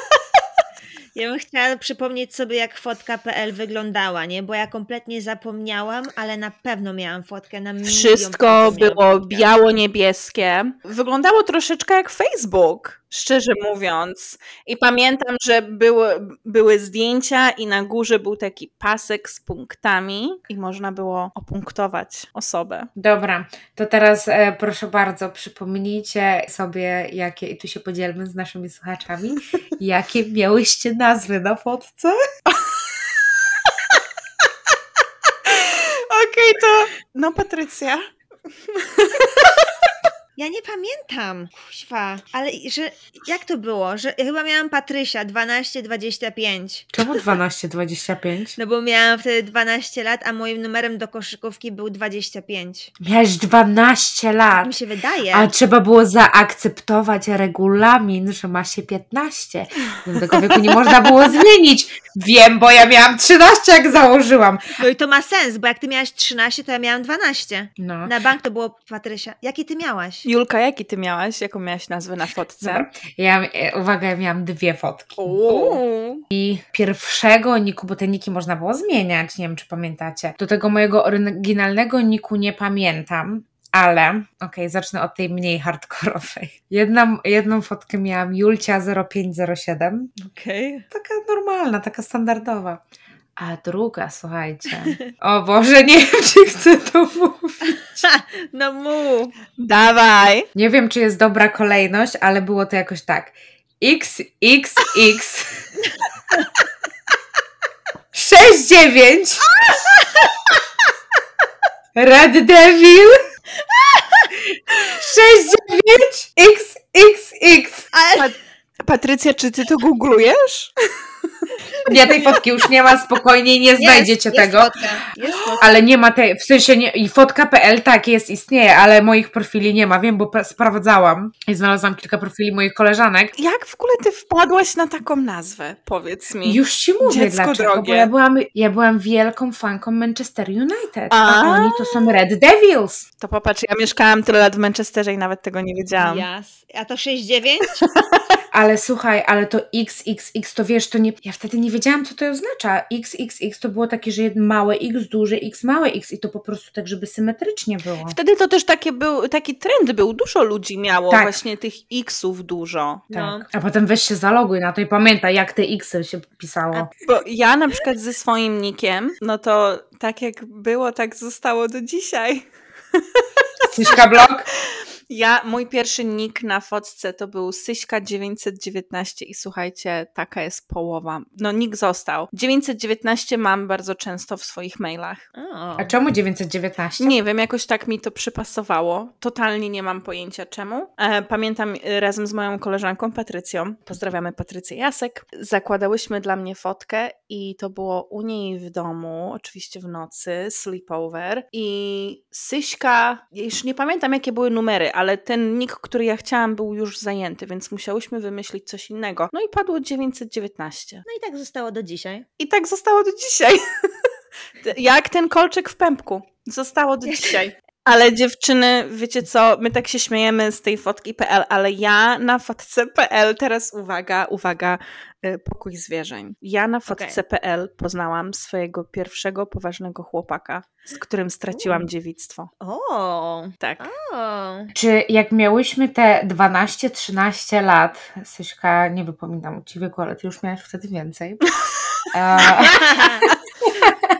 Ja bym chciała przypomnieć sobie, jak fotka.pl wyglądała, nie? Bo ja kompletnie zapomniałam, ale na pewno miałam fotkę na milion Wszystko było biało-niebieskie. Wyglądało troszeczkę jak Facebook, szczerze mówiąc. I pamiętam, że były, były zdjęcia i na górze był taki pasek z punktami i można było opunktować osobę. Dobra, to teraz e, proszę bardzo, przypomnijcie sobie, jakie, i tu się podzielmy z naszymi słuchaczami, jakie miałyście nazwy na fotce? Okej, to... No, Patrycja. Ja nie pamiętam, kuźwa, ale że jak to było, że ja chyba miałam Patrysia 12-25, Czemu 12-25? no bo miałam wtedy 12 lat, a moim numerem do koszykówki był 25. Miałeś 12 Tak lat. mi się wydaje. A trzeba było zaakceptować regulamin, że ma się 15. No, Tego wieku nie można było zmienić. Wiem, bo ja miałam 13, jak założyłam. No i to ma sens, bo jak ty miałaś 13, to ja miałam 12. No. Na bank to było Patrysia. Jaki ty miałaś? Julka, jaki ty miałaś? Jaką miałaś nazwę na fotce? Dobra. Ja, e, uwaga, ja miałam dwie fotki. Uuu. I pierwszego niku, bo te niki można było zmieniać, nie wiem czy pamiętacie. Do tego mojego oryginalnego niku nie pamiętam. Ale, okej, zacznę od tej mniej hardkorowej. Jedna, jedną fotkę miałam Julcia 0507. Okej. Taka normalna, taka standardowa. A druga, słuchajcie. O Boże, nie wiem, czy chcę to mówić. No mów. Dawaj! Nie wiem, czy jest dobra kolejność, ale było to jakoś tak. XXX 69 Red Devil 69 XXX Ale Patrycja, czy ty to googlujesz? Nie, tej fotki już nie ma, spokojnie, nie znajdziecie jest, tego. Jest fotka. Jest fotka. Ale nie ma tej, w sensie nie, i fotka.pl tak jest, istnieje, ale moich profili nie ma, wiem, bo sprawdzałam i znalazłam kilka profili moich koleżanek. Jak w ogóle ty wpadłaś na taką nazwę? Powiedz mi. Już ci mówię Dziecko dlaczego, drogie. bo ja byłam, ja byłam wielką fanką Manchester United, a, A. oni to są Red Devils. To popatrz, ja mieszkałam tyle lat w Manchesterze i nawet tego nie wiedziałam. Jas. A to 6-9? Ale słuchaj, ale to XXX, to wiesz, to nie, ja wtedy nie wiedziałam, co to oznacza. XXX to było takie, że małe X, duże X, małe X i to po prostu tak, żeby symetrycznie było. Wtedy to też takie był, taki trend był. Dużo ludzi miało Tak. właśnie tych X-ów dużo. No. Tak. A potem weź się zaloguj na to i pamiętaj, jak te X-y się pisało. Bo ja na przykład ze swoim nikiem, no to tak jak było, tak zostało do dzisiaj. Syśka blok? Ja, mój pierwszy nick na fotce to był Syśka919 i słuchajcie, taka jest połowa. No nick został. 919 mam bardzo często w swoich mailach. O. A czemu 919? Nie wiem, jakoś tak mi to przypasowało. Totalnie nie mam pojęcia czemu. E, pamiętam e, razem z moją koleżanką Patrycją, pozdrawiamy Patrycję Jasek, zakładałyśmy dla mnie fotkę i to było u niej w domu, oczywiście w nocy, sleepover i Syśka, już nie pamiętam jakie były numery, ale ten nick, który ja chciałam był już zajęty, więc musiałyśmy wymyślić coś innego. No i padło 919. No i tak zostało do dzisiaj. I tak zostało do dzisiaj. Jak ten kolczyk w pępku. Zostało do dzisiaj. Ale dziewczyny, wiecie co, my tak się śmiejemy z tej fotki PL, ale ja na fotce PL, teraz uwaga, uwaga, y, pokój zwierzeń. Ja na fotce PL poznałam swojego pierwszego poważnego chłopaka, z którym straciłam U. dziewictwo. O, Tak. o. Czy jak miałyśmy te 12-13 lat, Syśka, nie wypominam ci wieku, ale ty już miałaś wtedy więcej. E,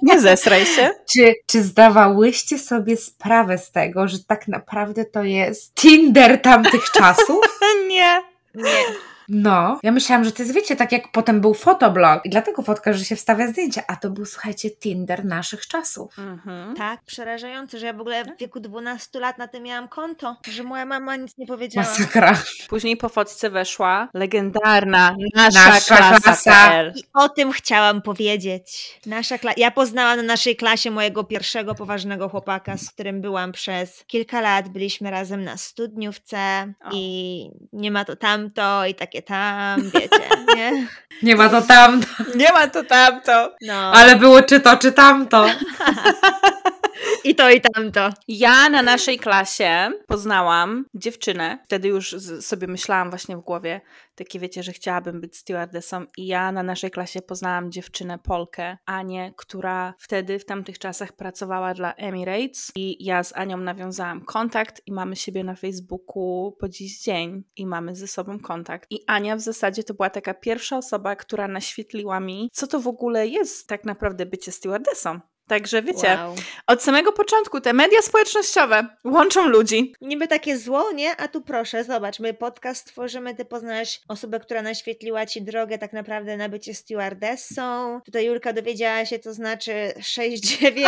Nie zesraj się. czy, czy zdawałyście sobie sprawę z tego, że tak naprawdę to jest Tinder tamtych czasów? Nie. Nie. No, ja myślałam, że to jest, wiecie, tak jak potem był fotoblog i dlatego fotka, że się wstawia zdjęcia, a to był, słuchajcie, Tinder naszych czasów. Mhm. Tak, przerażające, że ja w ogóle w wieku 12 lat na tym miałam konto, że moja mama nic nie powiedziała. Masakra. Później po fotce weszła legendarna nasza, Nasza klasa, klasa. I o tym chciałam powiedzieć. Nasza kla- ja poznałam na naszej klasie mojego pierwszego poważnego chłopaka, z którym byłam przez kilka lat. Byliśmy razem na studniówce O. i nie ma to tamto i takie tam, wiecie, nie? Nie ma to tamto, Nie ma to tamto. No. ale było czy to, czy tamto. I to i tamto. Ja na naszej klasie poznałam dziewczynę. Wtedy już sobie myślałam właśnie w głowie, takie wiecie, że chciałabym być stewardessą. I ja na naszej klasie poznałam dziewczynę Polkę, Anię, która wtedy w tamtych czasach pracowała dla Emirates. I ja z Anią nawiązałam kontakt i mamy siebie na Facebooku po dziś dzień i mamy ze sobą kontakt. I Ania w zasadzie to była taka pierwsza osoba, która naświetliła mi, co to w ogóle jest tak naprawdę bycie stewardessą. Także wiecie, Wow. od samego początku te media społecznościowe łączą ludzi. Niby takie zło, nie? A tu proszę, zobacz, my podcast tworzymy, ty poznałeś osobę, która naświetliła ci drogę tak naprawdę na bycie stewardessą. Tutaj Julka dowiedziała się, co znaczy 6-9.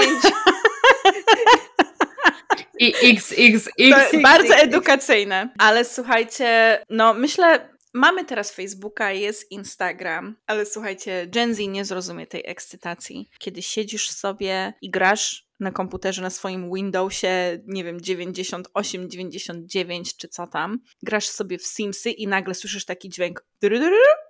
I XXX. To bardzo edukacyjne. Ale słuchajcie, no myślę, mamy teraz Facebooka, jest Instagram, ale słuchajcie, Gen Z nie zrozumie tej ekscytacji. Kiedy siedzisz sobie i grasz na komputerze na swoim Windowsie, nie wiem, 98, 99 czy co tam, grasz sobie w Simsy i nagle słyszysz taki dźwięk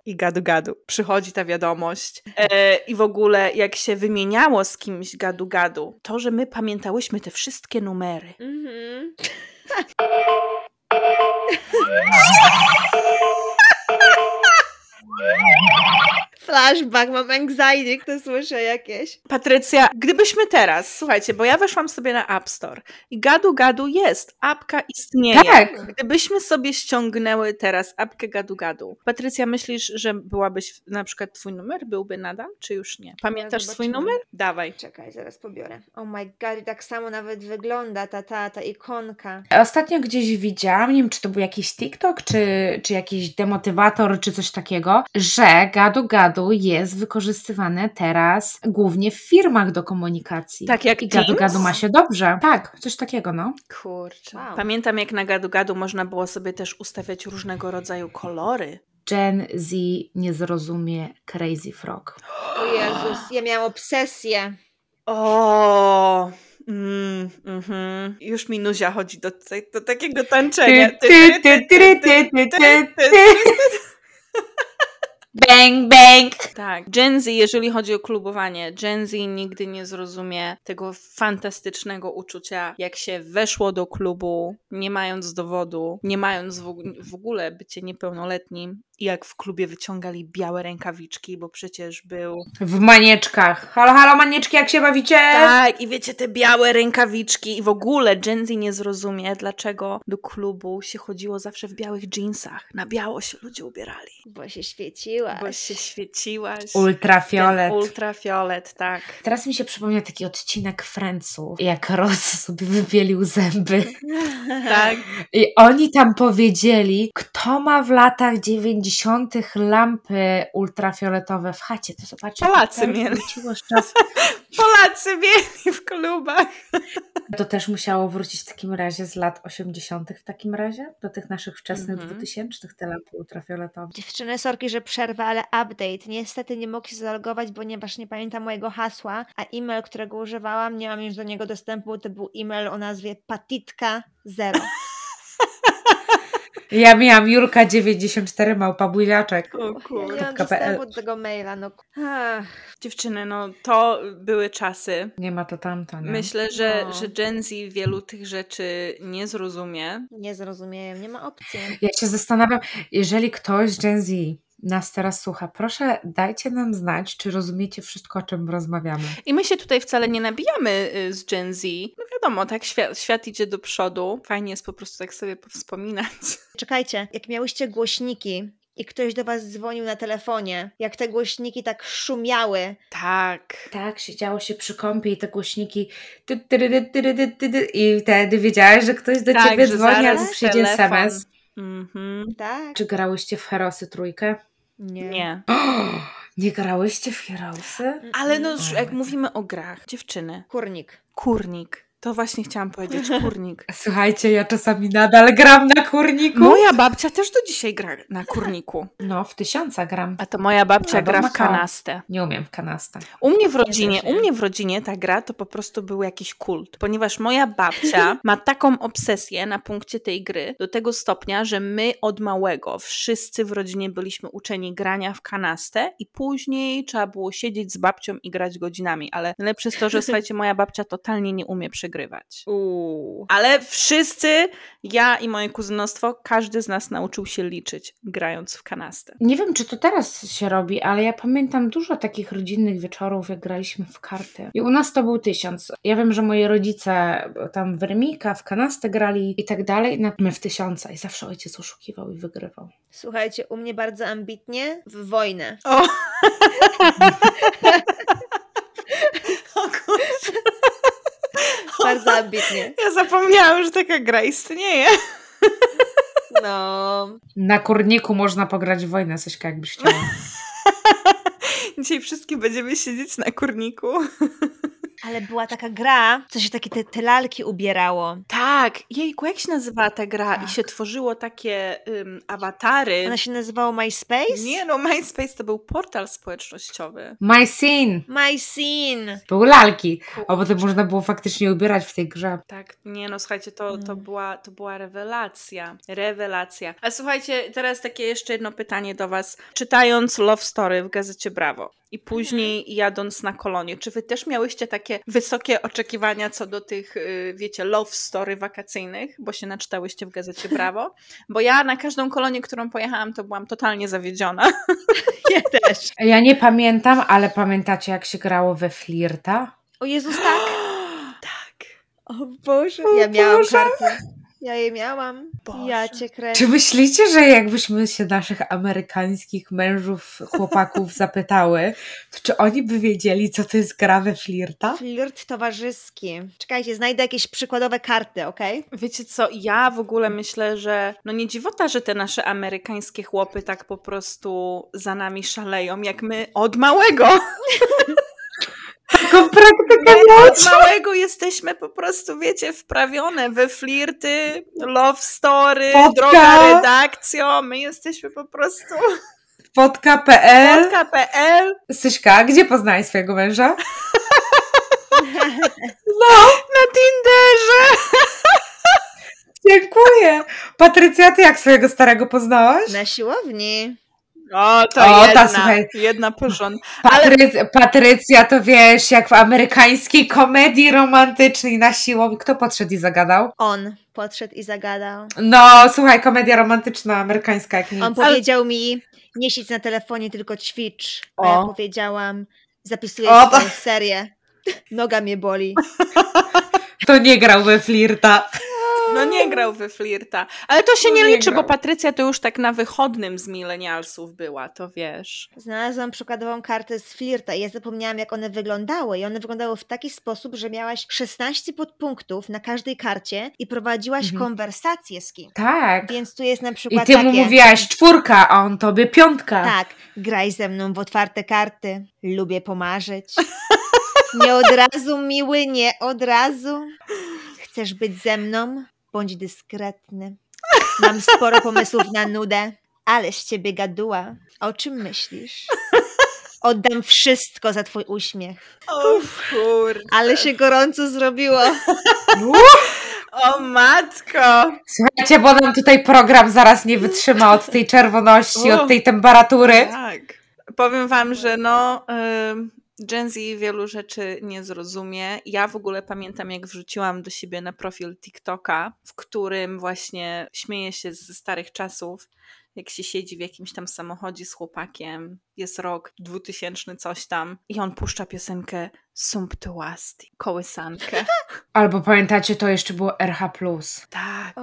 i gadu gadu. Przychodzi ta wiadomość. E, I w ogóle jak się wymieniało z kimś gadu gadu, to, że my pamiętałyśmy te wszystkie numery. Mhm. Thank you. Flashback, mam anxiety, gdy słyszę jakieś. Patrycja, gdybyśmy teraz, słuchajcie, bo ja weszłam sobie na App Store i gadu gadu jest, apka istnieje. Tak. Gdybyśmy sobie ściągnęły teraz apkę gadu gadu, Patrycja, myślisz, że byłabyś, na przykład twój numer byłby nadal, czy już nie? Pamiętasz swój zobaczymy. numer? Dawaj. Czekaj, zaraz pobiorę. Oh my god, i tak samo nawet wygląda ta, ta, ta ikonka. Ostatnio gdzieś widziałam, nie wiem czy to był jakiś TikTok, czy, czy jakiś demotywator, czy coś takiego, że gadu gadu jest wykorzystywane teraz głównie w firmach do komunikacji. Tak jak I gadu Teams? gadu ma się dobrze. Tak, coś takiego, no. Kurczę. Wow. Pamiętam, jak na gadu gadu można było sobie też ustawiać różnego rodzaju kolory. Gen Z nie zrozumie Crazy Frog. O Jezus, ja miałam obsesję. O, mm, mhm. Już mi nuzia chodzi do, do takiego tańczenia. Ty, ty, ty, Bang, bang! Tak. Gen Z, jeżeli chodzi o klubowanie, Gen Z nigdy nie zrozumie tego fantastycznego uczucia, jak się weszło do klubu, nie mając dowodu, nie mając w, w ogóle bycie niepełnoletnim jak w klubie wyciągali białe rękawiczki, bo przecież był... W manieczkach. Halo, halo, manieczki, jak się bawicie? Tak, i wiecie, te białe rękawiczki i w ogóle Gen Z nie zrozumie, dlaczego do klubu się chodziło zawsze w białych jeansach. Na biało się ludzie ubierali. Bo się świeciła. Bo się świeciłaś. Ultrafiolet. Ten ultrafiolet, tak. Teraz mi się przypomniał taki odcinek Friendsów, jak Ross sobie wybielił zęby. Tak. I oni tam powiedzieli, kto ma w latach 90. lampy ultrafioletowe w chacie, to zobaczcie. Polacy mieli. czas. Polacy mieli w klubach. To też musiało wrócić w takim razie z lat 80. w takim razie, do tych naszych wczesnych Mhm. 2000 te lampy ultrafioletowe. Dziewczyny, sorki, że przerwę, ale update. Niestety nie mogę się zalogować, ponieważ nie pamiętam mojego hasła, a e-mail, którego używałam, nie mam już do niego dostępu. To był e-mail o nazwie patitka0. Ja miałam Julka 94 małpa buziaczek. O Ja nie kurde. mam KPL. dostępu do tego maila, no. Ach, Dziewczyny, no to były czasy. Nie ma to tamto, nie? Myślę, że, No. że Gen Z wielu tych rzeczy nie zrozumie. nie zrozumieją, nie ma opcji. Ja się zastanawiam, jeżeli ktoś z Gen Z nas teraz słucha, proszę dajcie nam znać, czy rozumiecie wszystko, o czym rozmawiamy. I my się tutaj wcale nie nabijamy y, z Gen Z. No wiadomo, tak świat, świat idzie do przodu. Fajnie jest po prostu tak sobie powspominać. Czekajcie, jak miałyście głośniki i ktoś do was dzwonił na telefonie, jak te głośniki tak szumiały, Tak. Tak, siedziało się przy kąpie i te głośniki ty, ty, ty, ty, ty, ty, ty, i wtedy wiedziałaś, że ktoś do Tak, ciebie dzwoni albo przyjdzie telefon. SMS. Mhm. tak? Czy grałyście w Herosy trójkę? Nie. Nie. nie grałyście w Herosy? Ale no, już jak mówimy o grach, dziewczyny, Kurnik. kurnik. To właśnie chciałam powiedzieć, kurnik. Słuchajcie, ja czasami nadal gram na kurniku. Moja babcia też do dzisiaj gra na kurniku. No, w tysiąca gram. A to moja babcia Albo gra w kanastę. Nie umiem w kanasta. U mnie w rodzinie, u mnie w rodzinie ta gra to po prostu był jakiś kult, ponieważ moja babcia ma taką obsesję na punkcie tej gry do tego stopnia, że my od małego wszyscy w rodzinie byliśmy uczeni grania w kanastę i później trzeba było siedzieć z babcią i grać godzinami, ale najlepsze jest to, że słuchajcie, moja babcia totalnie nie umie przegrywać. Uuu. Ale wszyscy, ja i moje kuzynostwo, każdy z nas nauczył się liczyć grając w kanastę. Nie wiem, czy to teraz się robi, ale ja pamiętam dużo takich rodzinnych wieczorów, jak graliśmy w karty. I u nas to był tysiąc. Ja wiem, że moi rodzice tam w Remika, w kanastę grali i tak dalej. No, my w tysiąca i zawsze ojciec oszukiwał i wygrywał. Słuchajcie, u mnie bardzo ambitnie w wojnę. O! o kurczę. Bardzo ambitnie. Ja zapomniałam, że taka gra istnieje. No. Na kurniku można pograć w wojnę, Sośka, jakbyś chciała. Dzisiaj wszystkie będziemy siedzieć na kurniku. Ale była taka gra, co się takie te, te lalki ubierało. Tak, jejku, jak się nazywała ta gra? I Tak. się tworzyło takie ym, awatary. Ona się nazywało MySpace? Nie no, MySpace to był portal społecznościowy. My Scene! My Scene. Były lalki. O, potem można było faktycznie ubierać w tej grze. Tak, nie no, słuchajcie, to, to, Mm. była, to była rewelacja. Rewelacja. A słuchajcie, teraz takie jeszcze jedno pytanie do Was. Czytając Love Story w gazecie Brawo i później jadąc na kolonie, czy Wy też miałyście takie wysokie oczekiwania co do tych, y, wiecie, Love Story wakacyjnych, bo się naczytałyście w gazecie Brawo? Bo ja na każdą kolonię, którą pojechałam, to byłam totalnie zawiedziona. Ja też. Ja nie pamiętam, ale pamiętacie, jak się grało we flirta? O Jezus, tak. tak. O Boże. O Ja miałam Boże. karty. Ja je miałam. Boże. Ja cię kręcę. Czy myślicie, że jakbyśmy się naszych amerykańskich mężów, chłopaków zapytały, to czy oni by wiedzieli, co to jest gra we flirta? Flirt towarzyski. Czekajcie, znajdę jakieś przykładowe karty, okej? Wiecie co, ja w ogóle myślę, że no nie dziwota, że te nasze amerykańskie chłopy tak po prostu za nami szaleją, jak my od małego. Taką praktykę Od małego jesteśmy po prostu, wiecie, wprawione we flirty, love story, Fotka. droga redakcjo. My jesteśmy po prostu Spotka.pl Fotka.pl Syśka, gdzie poznałeś swojego męża? na Tinderze. Dziękuję. Patrycja, ty jak swojego starego poznałaś? Na siłowni. O, to O, ta, jedna, słuchaj. jedna porząd. Patry... Patrycja, to wiesz, jak w amerykańskiej komedii romantycznej na siłowni. Kto podszedł i zagadał? On podszedł i zagadał. No, słuchaj, komedia romantyczna amerykańska, jak nic. On powiedział mi, nie siedź na telefonie, tylko ćwicz. A ja powiedziałam, zapisuję O, serię. Noga mnie boli. To nie grał we flirta. No nie grał we flirta. Ale to się No nie nie liczy, grał. bo Patrycja to już tak na wychodnym z milenialsów była, to wiesz. Znalazłam przykładową kartę z flirta i ja zapomniałam, jak one wyglądały. I one wyglądały w taki sposób, że miałaś 16 podpunktów na każdej karcie i prowadziłaś Mhm. konwersację z kim. Tak. Więc tu jest na I przykład ty takie... mu mówiłaś czwórka, a on tobie piątka. Tak, graj ze mną w otwarte karty. Lubię pomarzyć. Nie od razu, miły, nie od razu. Chcesz być ze mną? Bądź dyskretny. Mam sporo pomysłów na nudę, ale z ciebie gaduła. O czym myślisz? Oddam wszystko za twój uśmiech. O kurde. Ale się gorąco zrobiło. O matko! Słuchajcie, bo nam tutaj program zaraz nie wytrzyma od tej czerwoności, od tej temperatury. Tak. Powiem wam, że no... Gen Z wielu rzeczy nie zrozumie. Ja w ogóle pamiętam, jak wrzuciłam do siebie na profil TikToka, w którym właśnie śmieję się ze starych czasów, jak się siedzi w jakimś tam samochodzie z chłopakiem, jest rok 2000 coś tam i on puszcza piosenkę Sumptuasti, kołysankę. Albo pamiętacie, to jeszcze było RH+. Tak.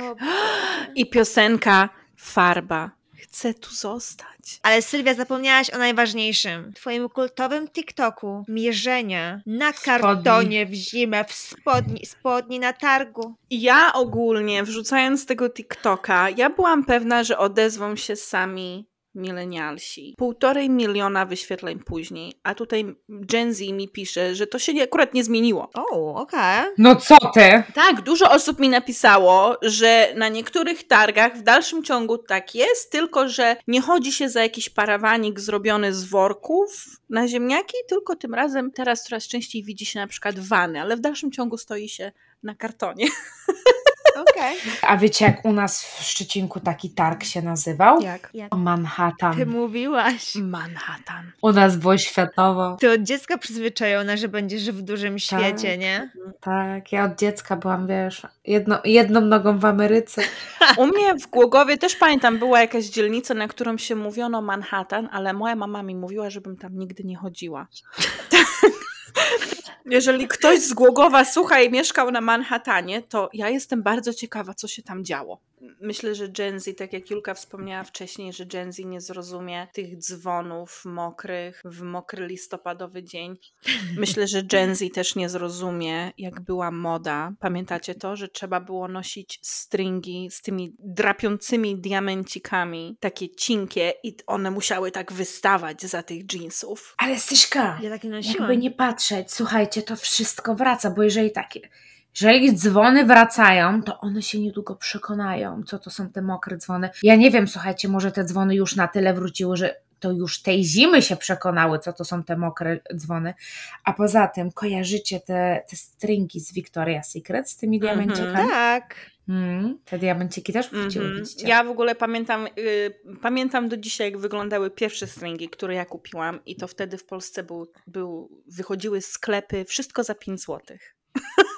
I piosenka Farba chcę tu zostać. Ale Sylwia, zapomniałaś o najważniejszym. Twoim kultowym TikToku mierzenia na kartonie w zimę, w spodni, spodni na targu. Ja ogólnie, wrzucając tego TikToka, ja byłam pewna, że odezwą się sami milenialsi. Półtorej miliona wyświetleń później, a tutaj Gen Z mi pisze, że to się akurat nie zmieniło. O, okej. Okay. No co ty? Tak, dużo osób mi napisało, że na niektórych targach w dalszym ciągu tak jest, tylko że nie chodzi się za jakiś parawanik zrobiony z worków na ziemniaki, tylko tym razem teraz coraz częściej widzi się na przykład wany, ale w dalszym ciągu stoi się na kartonie. Okay. A wiecie, jak u nas w Szczecinku taki targ się nazywał? Jak? jak? Manhattan. Ty mówiłaś. Manhattan. U nas było światowo. Ty od dziecka przyzwyczajona, że będziesz w dużym tak. świecie, nie? Tak, ja od dziecka byłam, wiesz, jedno, jedną nogą w Ameryce. U mnie w Głogowie też pamiętam, była jakaś dzielnica, na którą się mówiono Manhattan, ale moja mama mi mówiła, żebym tam nigdy nie chodziła. Jeżeli ktoś z Głogowa słucha i mieszkał na Manhattanie, to ja jestem bardzo ciekawa, co się tam działo. Myślę, że Gen Z, tak jak Julka wspomniała wcześniej, że Gen Z nie zrozumie tych dzwonów mokrych w mokry listopadowy dzień. Myślę, że Gen Z też nie zrozumie, jak była moda. Pamiętacie to, że trzeba było nosić stringi z tymi drapiącymi diamencikami, takie cinkie i one musiały tak wystawać za tych jeansów. Ale Syśka, ja takie nosiłam. jakby nie patrzeć, słuchajcie, to wszystko wraca, bo jeżeli takie jeżeli dzwony wracają, to one się niedługo przekonają, co to są te mokre dzwony. Ja nie wiem, słuchajcie, może te dzwony już na tyle wróciły, że to już tej zimy się przekonały, co to są te mokre dzwony. A poza tym, kojarzycie te, te stringi z Victoria's Secret z tymi diamencikami? Mm -hmm, tak. Mm, te diamenciki też wróciły, mm -hmm. Ja w ogóle pamiętam, yy, pamiętam do dzisiaj, jak wyglądały pierwsze stringi, które ja kupiłam i to wtedy w Polsce był, był, wychodziły sklepy, wszystko za 5 złotych.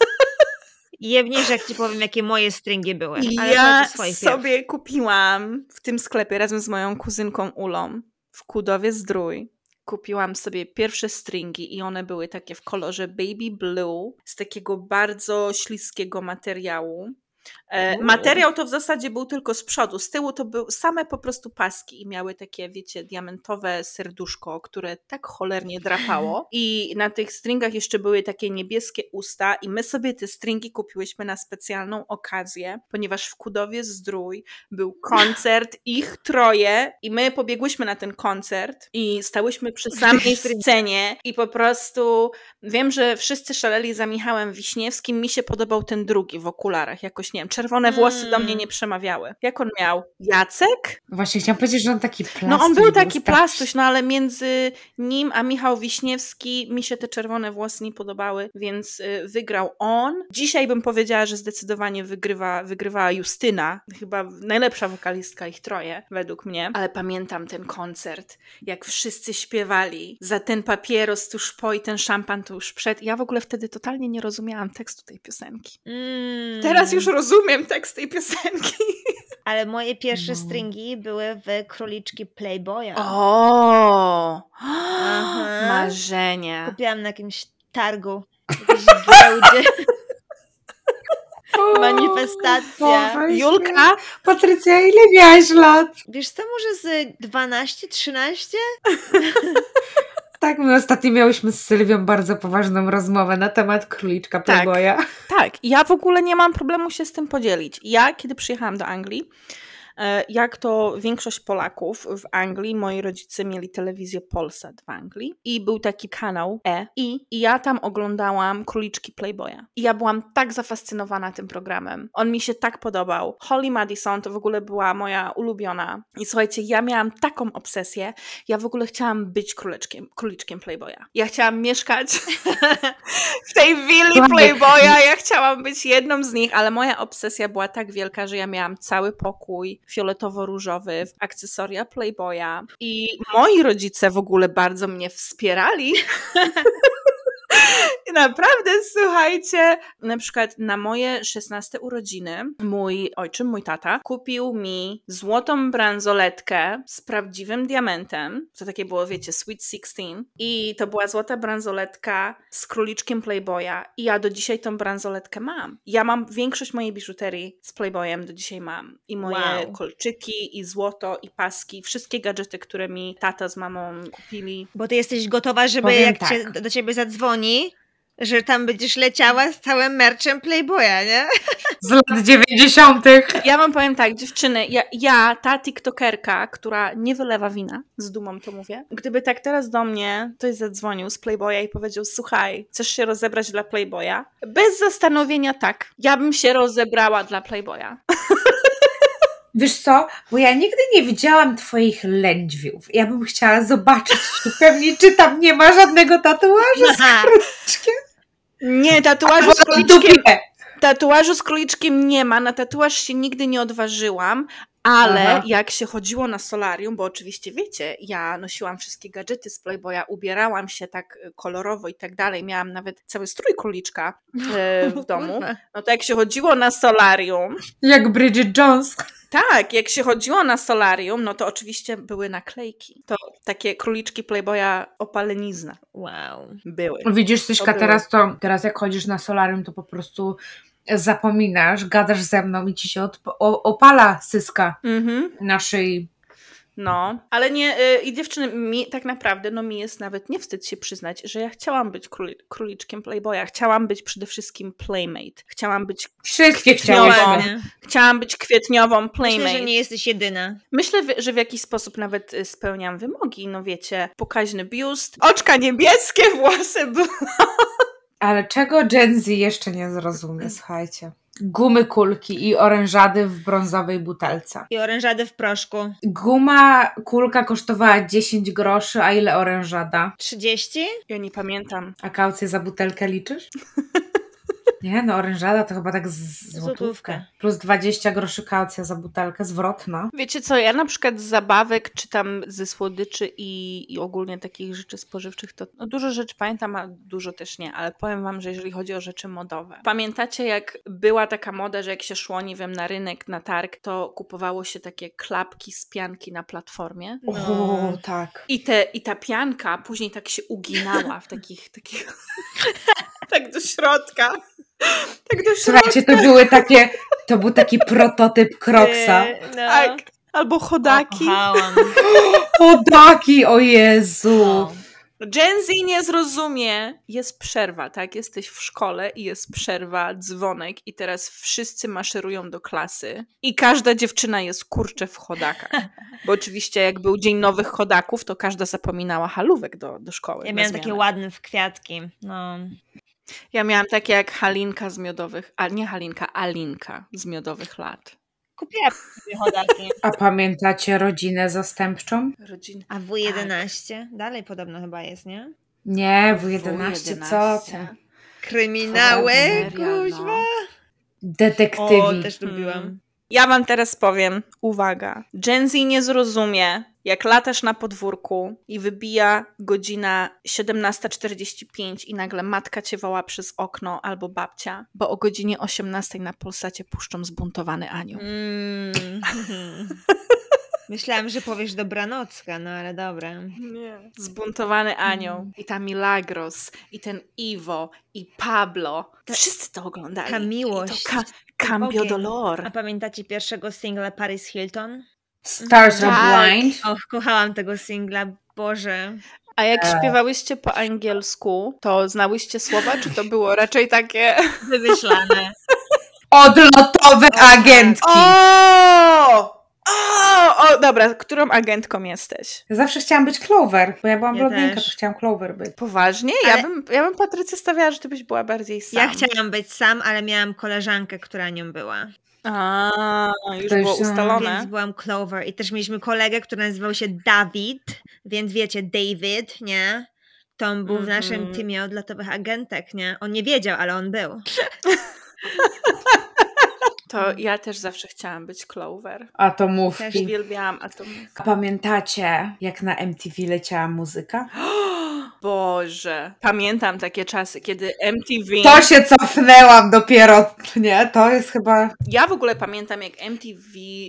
Jewnie, że jak ci powiem, jakie moje stringi były. Ale ja sobie pierw. kupiłam w tym sklepie razem z moją kuzynką Ulą w Kudowie Zdrój. Kupiłam sobie pierwsze stringi i one były takie w kolorze baby blue z takiego bardzo śliskiego materiału. E, materiał to w zasadzie był tylko z przodu, z tyłu to były same po prostu paski i miały takie, wiecie, diamentowe serduszko, które tak cholernie drapało. I na tych stringach jeszcze były takie niebieskie usta i my sobie te stringi kupiłyśmy na specjalną okazję, ponieważ w Kudowie Zdrój był koncert, ich troje i my pobiegłyśmy na ten koncert i stałyśmy przy samej scenie i po prostu wiem, że wszyscy szaleli za Michałem Wiśniewskim, mi się podobał ten drugi w okularach, jakoś nie wiem, czerwone włosy mm. do mnie mm. nie przemawiały. Jak on miał? Jacek? Właśnie chciałam powiedzieć, że on taki plastuś. No on był taki plastuś, no ale między nim a Michał Wiśniewski mi się te czerwone włosy nie podobały, więc y, wygrał on. Dzisiaj bym powiedziała, że zdecydowanie wygrywa, wygrywała Justyna, chyba najlepsza wokalistka ich troje, według mnie. Ale pamiętam ten koncert, jak wszyscy śpiewali za ten papieros tuż po i ten szampan tuż przed. Ja w ogóle wtedy totalnie nie rozumiałam tekstu tej piosenki. Mm. Teraz już rozumiem rozumiem tekst tej piosenki. Ale moje pierwsze no. stringi były w króliczki Playboya. O! Aha. Marzenie. Kupiłam na jakimś targu, jakiejś giełdzie. Manifestacja. Julka? Patrycja, ile miałaś lat? Wiesz co, może z 12, 13? Tak, my ostatnio miałyśmy z Sylwią bardzo poważną rozmowę na temat króliczka Playboya. Tak, tak. Ja w ogóle nie mam problemu się z tym podzielić. Ja, kiedy przyjechałam do Anglii, jak to większość Polaków w Anglii, moi rodzice mieli telewizję Polsat w Anglii i był taki kanał E i, i ja tam oglądałam Króliczki Playboya. I ja byłam tak zafascynowana tym programem. On mi się tak podobał. Holly Madison to w ogóle była moja ulubiona. I słuchajcie, ja miałam taką obsesję, ja w ogóle chciałam być króliczkiem, króliczkiem Playboya. Ja chciałam mieszkać w tej willi Playboya, ja chciałam być jedną z nich, ale moja obsesja była tak wielka, że ja miałam cały pokój fioletowo-różowy akcesoria Playboya i moi rodzice w ogóle bardzo mnie wspierali. Naprawdę, słuchajcie, na przykład na moje 16 urodziny mój ojczym, mój tata, kupił mi złotą bransoletkę z prawdziwym diamentem. To takie było, wiecie, Sweet 16. I to była złota bransoletka z króliczkiem Playboya. I ja do dzisiaj tą bransoletkę mam. Ja mam większość mojej biżuterii z Playboyem do dzisiaj mam. I moje Wow. kolczyki, i złoto, i paski, wszystkie gadżety, które mi tata z mamą kupili. Bo ty jesteś gotowa, żeby Powiem jak tak. cię, do ciebie zadzwoni, że tam będziesz leciała z całym merchem Playboya, nie? Z lat 90. Ja wam powiem tak, dziewczyny, ja, ja, ta tiktokerka, która nie wylewa wina, z dumą to mówię, gdyby tak teraz do mnie ktoś zadzwonił z Playboya i powiedział, słuchaj, chcesz się rozebrać dla Playboya? Bez zastanowienia tak, ja bym się rozebrała dla Playboya. Wiesz co, bo ja nigdy nie widziałam twoich lędźwiów. Ja bym chciała zobaczyć pewnie, czy tam nie ma żadnego tatuażu z króliczkiem. Nie, tatuażu z króliczkiem, tatuażu z króliczkiem nie ma, na tatuaż się nigdy nie odważyłam, ale Aha. jak się chodziło na solarium, bo oczywiście wiecie, ja nosiłam wszystkie gadżety z Playboya, ubierałam się tak y, kolorowo i tak dalej, miałam nawet cały strój króliczka e, w domu, Kurwa. no to jak się chodziło na solarium, Jak Bridget Jones. tak, jak się chodziło na solarium, no to oczywiście były naklejki. To takie króliczki Playboya opalenizna Wow. były. Widzisz, Syśka, teraz to, teraz jak chodzisz na solarium, to po prostu zapominasz, gadasz ze mną i ci się opala syska Mhm. na szyi. No, ale nie, y, i dziewczyny, mi tak naprawdę, no mi jest nawet nie wstyd się przyznać, że ja chciałam być króli, króliczkiem Playboya, chciałam być przede wszystkim playmate, chciałam być, Wszystkie chciałyśmy. Ładnie. chciałam być kwietniową playmate. Myślę, że nie jesteś jedyna. Myślę, że w jakiś sposób nawet y, spełniam wymogi, no wiecie, pokaźny biust, oczka niebieskie, włosy blond. Ale czego Gen Z jeszcze nie zrozumie, słuchajcie. Gumy kulki i orężady w brązowej butelce. I orężady w proszku. Guma kulka kosztowała 10 groszy, a ile orężada? 30? Ja nie pamiętam. A kaucję za butelkę liczysz? Nie, no orężada to chyba tak z złotówkę. Złotówkę. Plus 20 groszy kaucja za butelkę, zwrotna. Wiecie co, ja na przykład z zabawek, czy tam ze słodyczy i, i ogólnie takich rzeczy spożywczych, to no, dużo rzeczy pamiętam, a dużo też nie, ale powiem wam, że jeżeli chodzi o rzeczy modowe. Pamiętacie jak była taka moda, że jak się szło, nie wiem, na rynek, na targ, to kupowało się takie klapki z pianki na platformie? No. O, tak. I, te, I ta pianka później tak się uginała w takich, takich tak do środka. Tak do środka. Słuchajcie, to były takie, to był taki prototyp Kroksa. No. Tak. Albo chodaki. Kochałam. Podaki, o Jezu. No. Gen Z nie zrozumie. Jest przerwa, tak? Jesteś w szkole i jest przerwa, dzwonek i teraz wszyscy maszerują do klasy i każda dziewczyna jest kurczę w chodakach. Bo oczywiście jak był Dzień Nowych Chodaków, to każda zapominała halówek do, do szkoły. Ja miałam takie ładne w kwiatki. No. Ja miałam takie jak Halinka z miodowych, a nie Halinka, Alinka z miodowych lat. Kupiłam sobie chodaki. A pamiętacie rodzinę zastępczą? Rodzin. A W11? Dalej podobno chyba jest, nie? Nie, W11, co ty? Kryminały, Serial, kuźwa. no. Detektywi. O, też lubiłam. Ja wam teraz powiem, uwaga, Gen Z nie zrozumie, jak latasz na podwórku i wybija godzina 17.45 i nagle matka cię woła przez okno albo babcia, bo o godzinie 18 na Polsacie puszczą zbuntowany anioł. Mm. Myślałam, że powiesz dobranocka, no ale dobra. Nie. Zbuntowany anioł i ta Milagros i ten Iwo i Pablo. Ta- Wszyscy to oglądali. ta I miłość to ka- Cambio Bogiem. Dolor. A pamiętacie pierwszego singla Paris Hilton? Stars are Tak. blind. Och, kochałam tego singla, Boże. A jak E. śpiewałyście po angielsku, to znałyście słowa, czy to było raczej takie... Wymyślane. Odlotowe agentki. O! O, o, dobra, którą agentką jesteś? Ja zawsze chciałam być Clover, bo ja byłam Ja blondynka, też. to chciałam Clover być. Poważnie? Ale- Ja bym, ja bym Patrycję stawiała, że ty byś była bardziej sam. Ja chciałam być sam, ale miałam koleżankę, która nią była. A, już To już, było no, ustalone. Więc byłam Clover. I też mieliśmy kolegę, który nazywał się Dawid, więc wiecie, David, nie? To on był w naszym Mhm. teamie odlotowych agentek, nie? On nie wiedział, ale on był. To ja też zawsze chciałam być Clover. Atomówki. Też Uwielbiałam atomówkę. A Pamiętacie, jak na MTV leciała muzyka? Boże. Pamiętam takie czasy, kiedy MTV... To się cofnęłam dopiero, nie? To jest chyba... Ja w ogóle pamiętam, jak MTV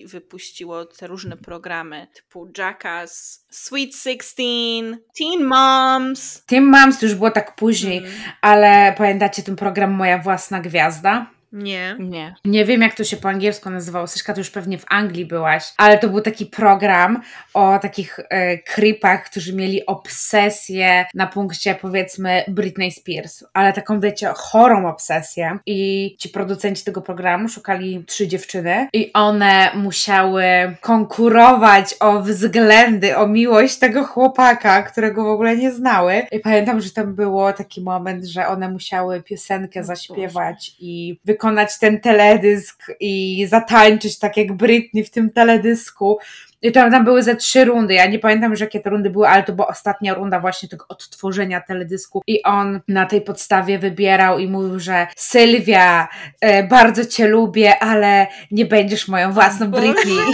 wypuściło te różne programy typu Jackass, Sweet Sixteen, Teen Moms. Team Moms to już było tak później, Mm, ale pamiętacie ten program Moja Własna Gwiazda? Nie. nie. Nie wiem, jak to się po angielsku nazywało. Syszka, to już pewnie w Anglii byłaś. Ale to był taki program o takich e, creepach, którzy mieli obsesję na punkcie, powiedzmy, Britney Spears. Ale taką, wiecie, chorą obsesję. I ci producenci tego programu szukali trzy dziewczyny i one musiały konkurować o względy, o miłość tego chłopaka, którego w ogóle nie znały. I pamiętam, że tam było taki moment, że one musiały piosenkę O zaśpiewać i wykonać ten teledysk i zatańczyć tak jak Britney w tym teledysku. I tam, tam były ze trzy rundy. Ja nie pamiętam już jakie to rundy były, ale to była ostatnia runda właśnie tego odtworzenia teledysku. I on na tej podstawie wybierał i mówił, że Sylwia, e, bardzo cię lubię, ale nie będziesz moją własną. Britney.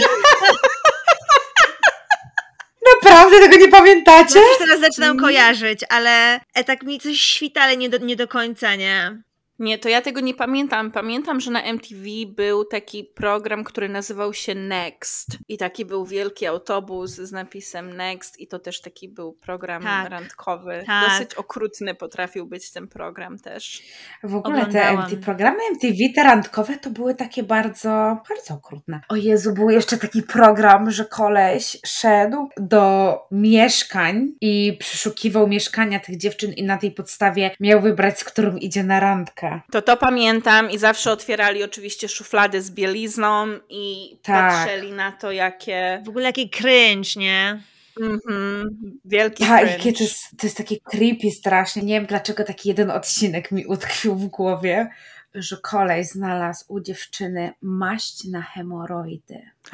Naprawdę tego nie pamiętacie? No już teraz zaczynam kojarzyć, ale e, tak mi coś świta, ale nie do, nie do końca, nie? Nie, to ja tego nie pamiętam. Pamiętam, że na MTV był taki program, który nazywał się Next. I taki był wielki autobus z napisem Next i to też taki był program Tak. randkowy. Tak. Dosyć okrutny potrafił być ten program też. W ogóle te Oglądałam. MTV, programy MTV, te randkowe, to były takie bardzo, bardzo okrutne. O Jezu, był jeszcze taki program, że koleś szedł do mieszkań i przeszukiwał mieszkania tych dziewczyn i na tej podstawie miał wybrać, z którą idzie na randkę. To to pamiętam i zawsze otwierali oczywiście szuflady z bielizną i Tak. patrzyli na to, jakie... W ogóle jaki cringe, nie? Mhm, wielki cringe. jakie to jest, to jest takie creepy strasznie. Nie wiem, dlaczego taki jeden odcinek mi utkwił w głowie, że kolej znalazł u dziewczyny maść na hemoroidy.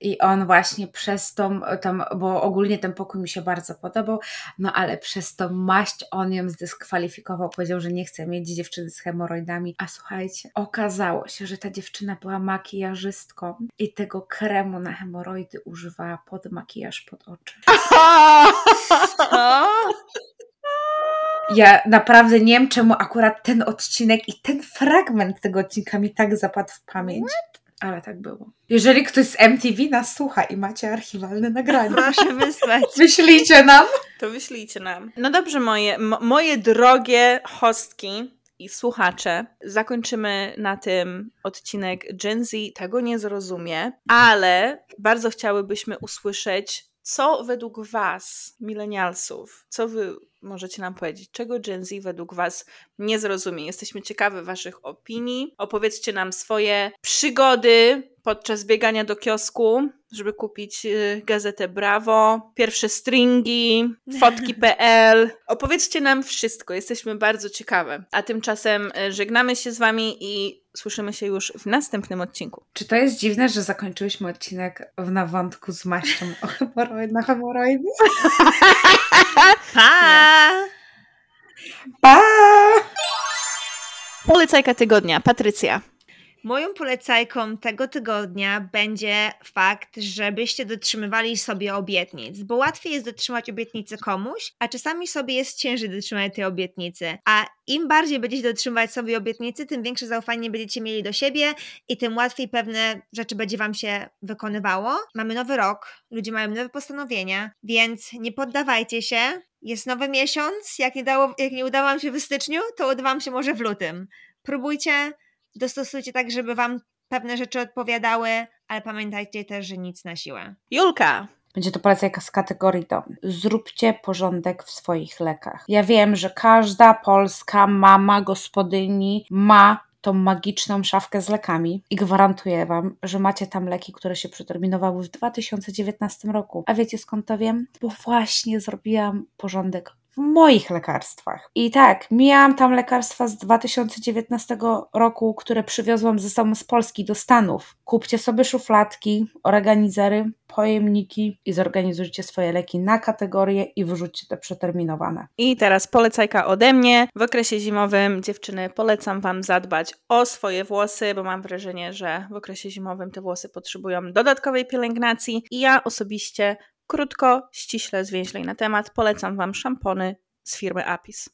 I on właśnie przez tą, tam, bo ogólnie ten pokój mi się bardzo podobał, no ale przez tą maść on ją zdyskwalifikował, powiedział, że nie chce mieć dziewczyny z hemoroidami. A słuchajcie, okazało się, że ta dziewczyna była makijażystką i tego kremu na hemoroidy używała pod makijaż pod oczy. Ja naprawdę nie wiem, czemu akurat ten odcinek i ten fragment tego odcinka mi tak zapadł w pamięć. Ale tak było. Jeżeli ktoś z MTV nas słucha i macie archiwalne nagrania, Proszę wysłać. wyślijcie nam. To wyślijcie nam. No dobrze, moje, mo- moje drogie hostki i słuchacze, zakończymy na tym odcinek Gen Z tego nie zrozumie, ale bardzo chciałybyśmy usłyszeć, co według Was, milenialsów, co Wy możecie nam powiedzieć, czego Gen Z według Was nie zrozumie. Jesteśmy ciekawe Waszych opinii. Opowiedzcie nam swoje przygody podczas biegania do kiosku, żeby kupić y, gazetę Brawo, pierwsze stringi, fotki.pl. Opowiedzcie nam wszystko, jesteśmy bardzo ciekawe. A tymczasem y, żegnamy się z Wami i słyszymy się już w następnym odcinku. Czy to jest dziwne, że zakończyłyśmy odcinek w nawątku z maścią o hemoroid, na hemoroidy? Pa! Pa! Polecajka tygodnia, Patrycja. Moją polecajką tego tygodnia będzie fakt, żebyście dotrzymywali sobie obietnic, bo łatwiej jest dotrzymać obietnicy komuś, a czasami sobie jest ciężej dotrzymać tej obietnicy. A im bardziej będziecie dotrzymywać sobie obietnicy, tym większe zaufanie będziecie mieli do siebie i tym łatwiej pewne rzeczy będzie wam się wykonywało. Mamy nowy rok, ludzie mają nowe postanowienia, więc nie poddawajcie się. Jest nowy miesiąc, jak nie, dało, jak nie udało wam się w styczniu, to uda wam się może w lutym. Próbujcie dostosujcie tak, żeby wam pewne rzeczy odpowiadały, ale pamiętajcie też, że nic na siłę. Julka. Będzie to polecajka z kategorii do zróbcie porządek w swoich lekach. Ja wiem, że każda polska mama, gospodyni ma tą magiczną szafkę z lekami i gwarantuję Wam, że macie tam leki, które się przeterminowały w 2019 roku. A wiecie skąd to wiem? Bo właśnie zrobiłam porządek w moich lekarstwach. I tak, miałam tam lekarstwa z 2019 roku, które przywiozłam ze sobą z Polski do Stanów. Kupcie sobie szufladki, organizery, pojemniki i zorganizujcie swoje leki na kategorie i wyrzućcie te przeterminowane. I teraz polecajka ode mnie. W okresie zimowym, dziewczyny, polecam Wam zadbać o swoje włosy, bo mam wrażenie, że w okresie zimowym te włosy potrzebują dodatkowej pielęgnacji. I ja osobiście krótko, ściśle, zwięźlej na temat polecam Wam szampony z firmy Apis.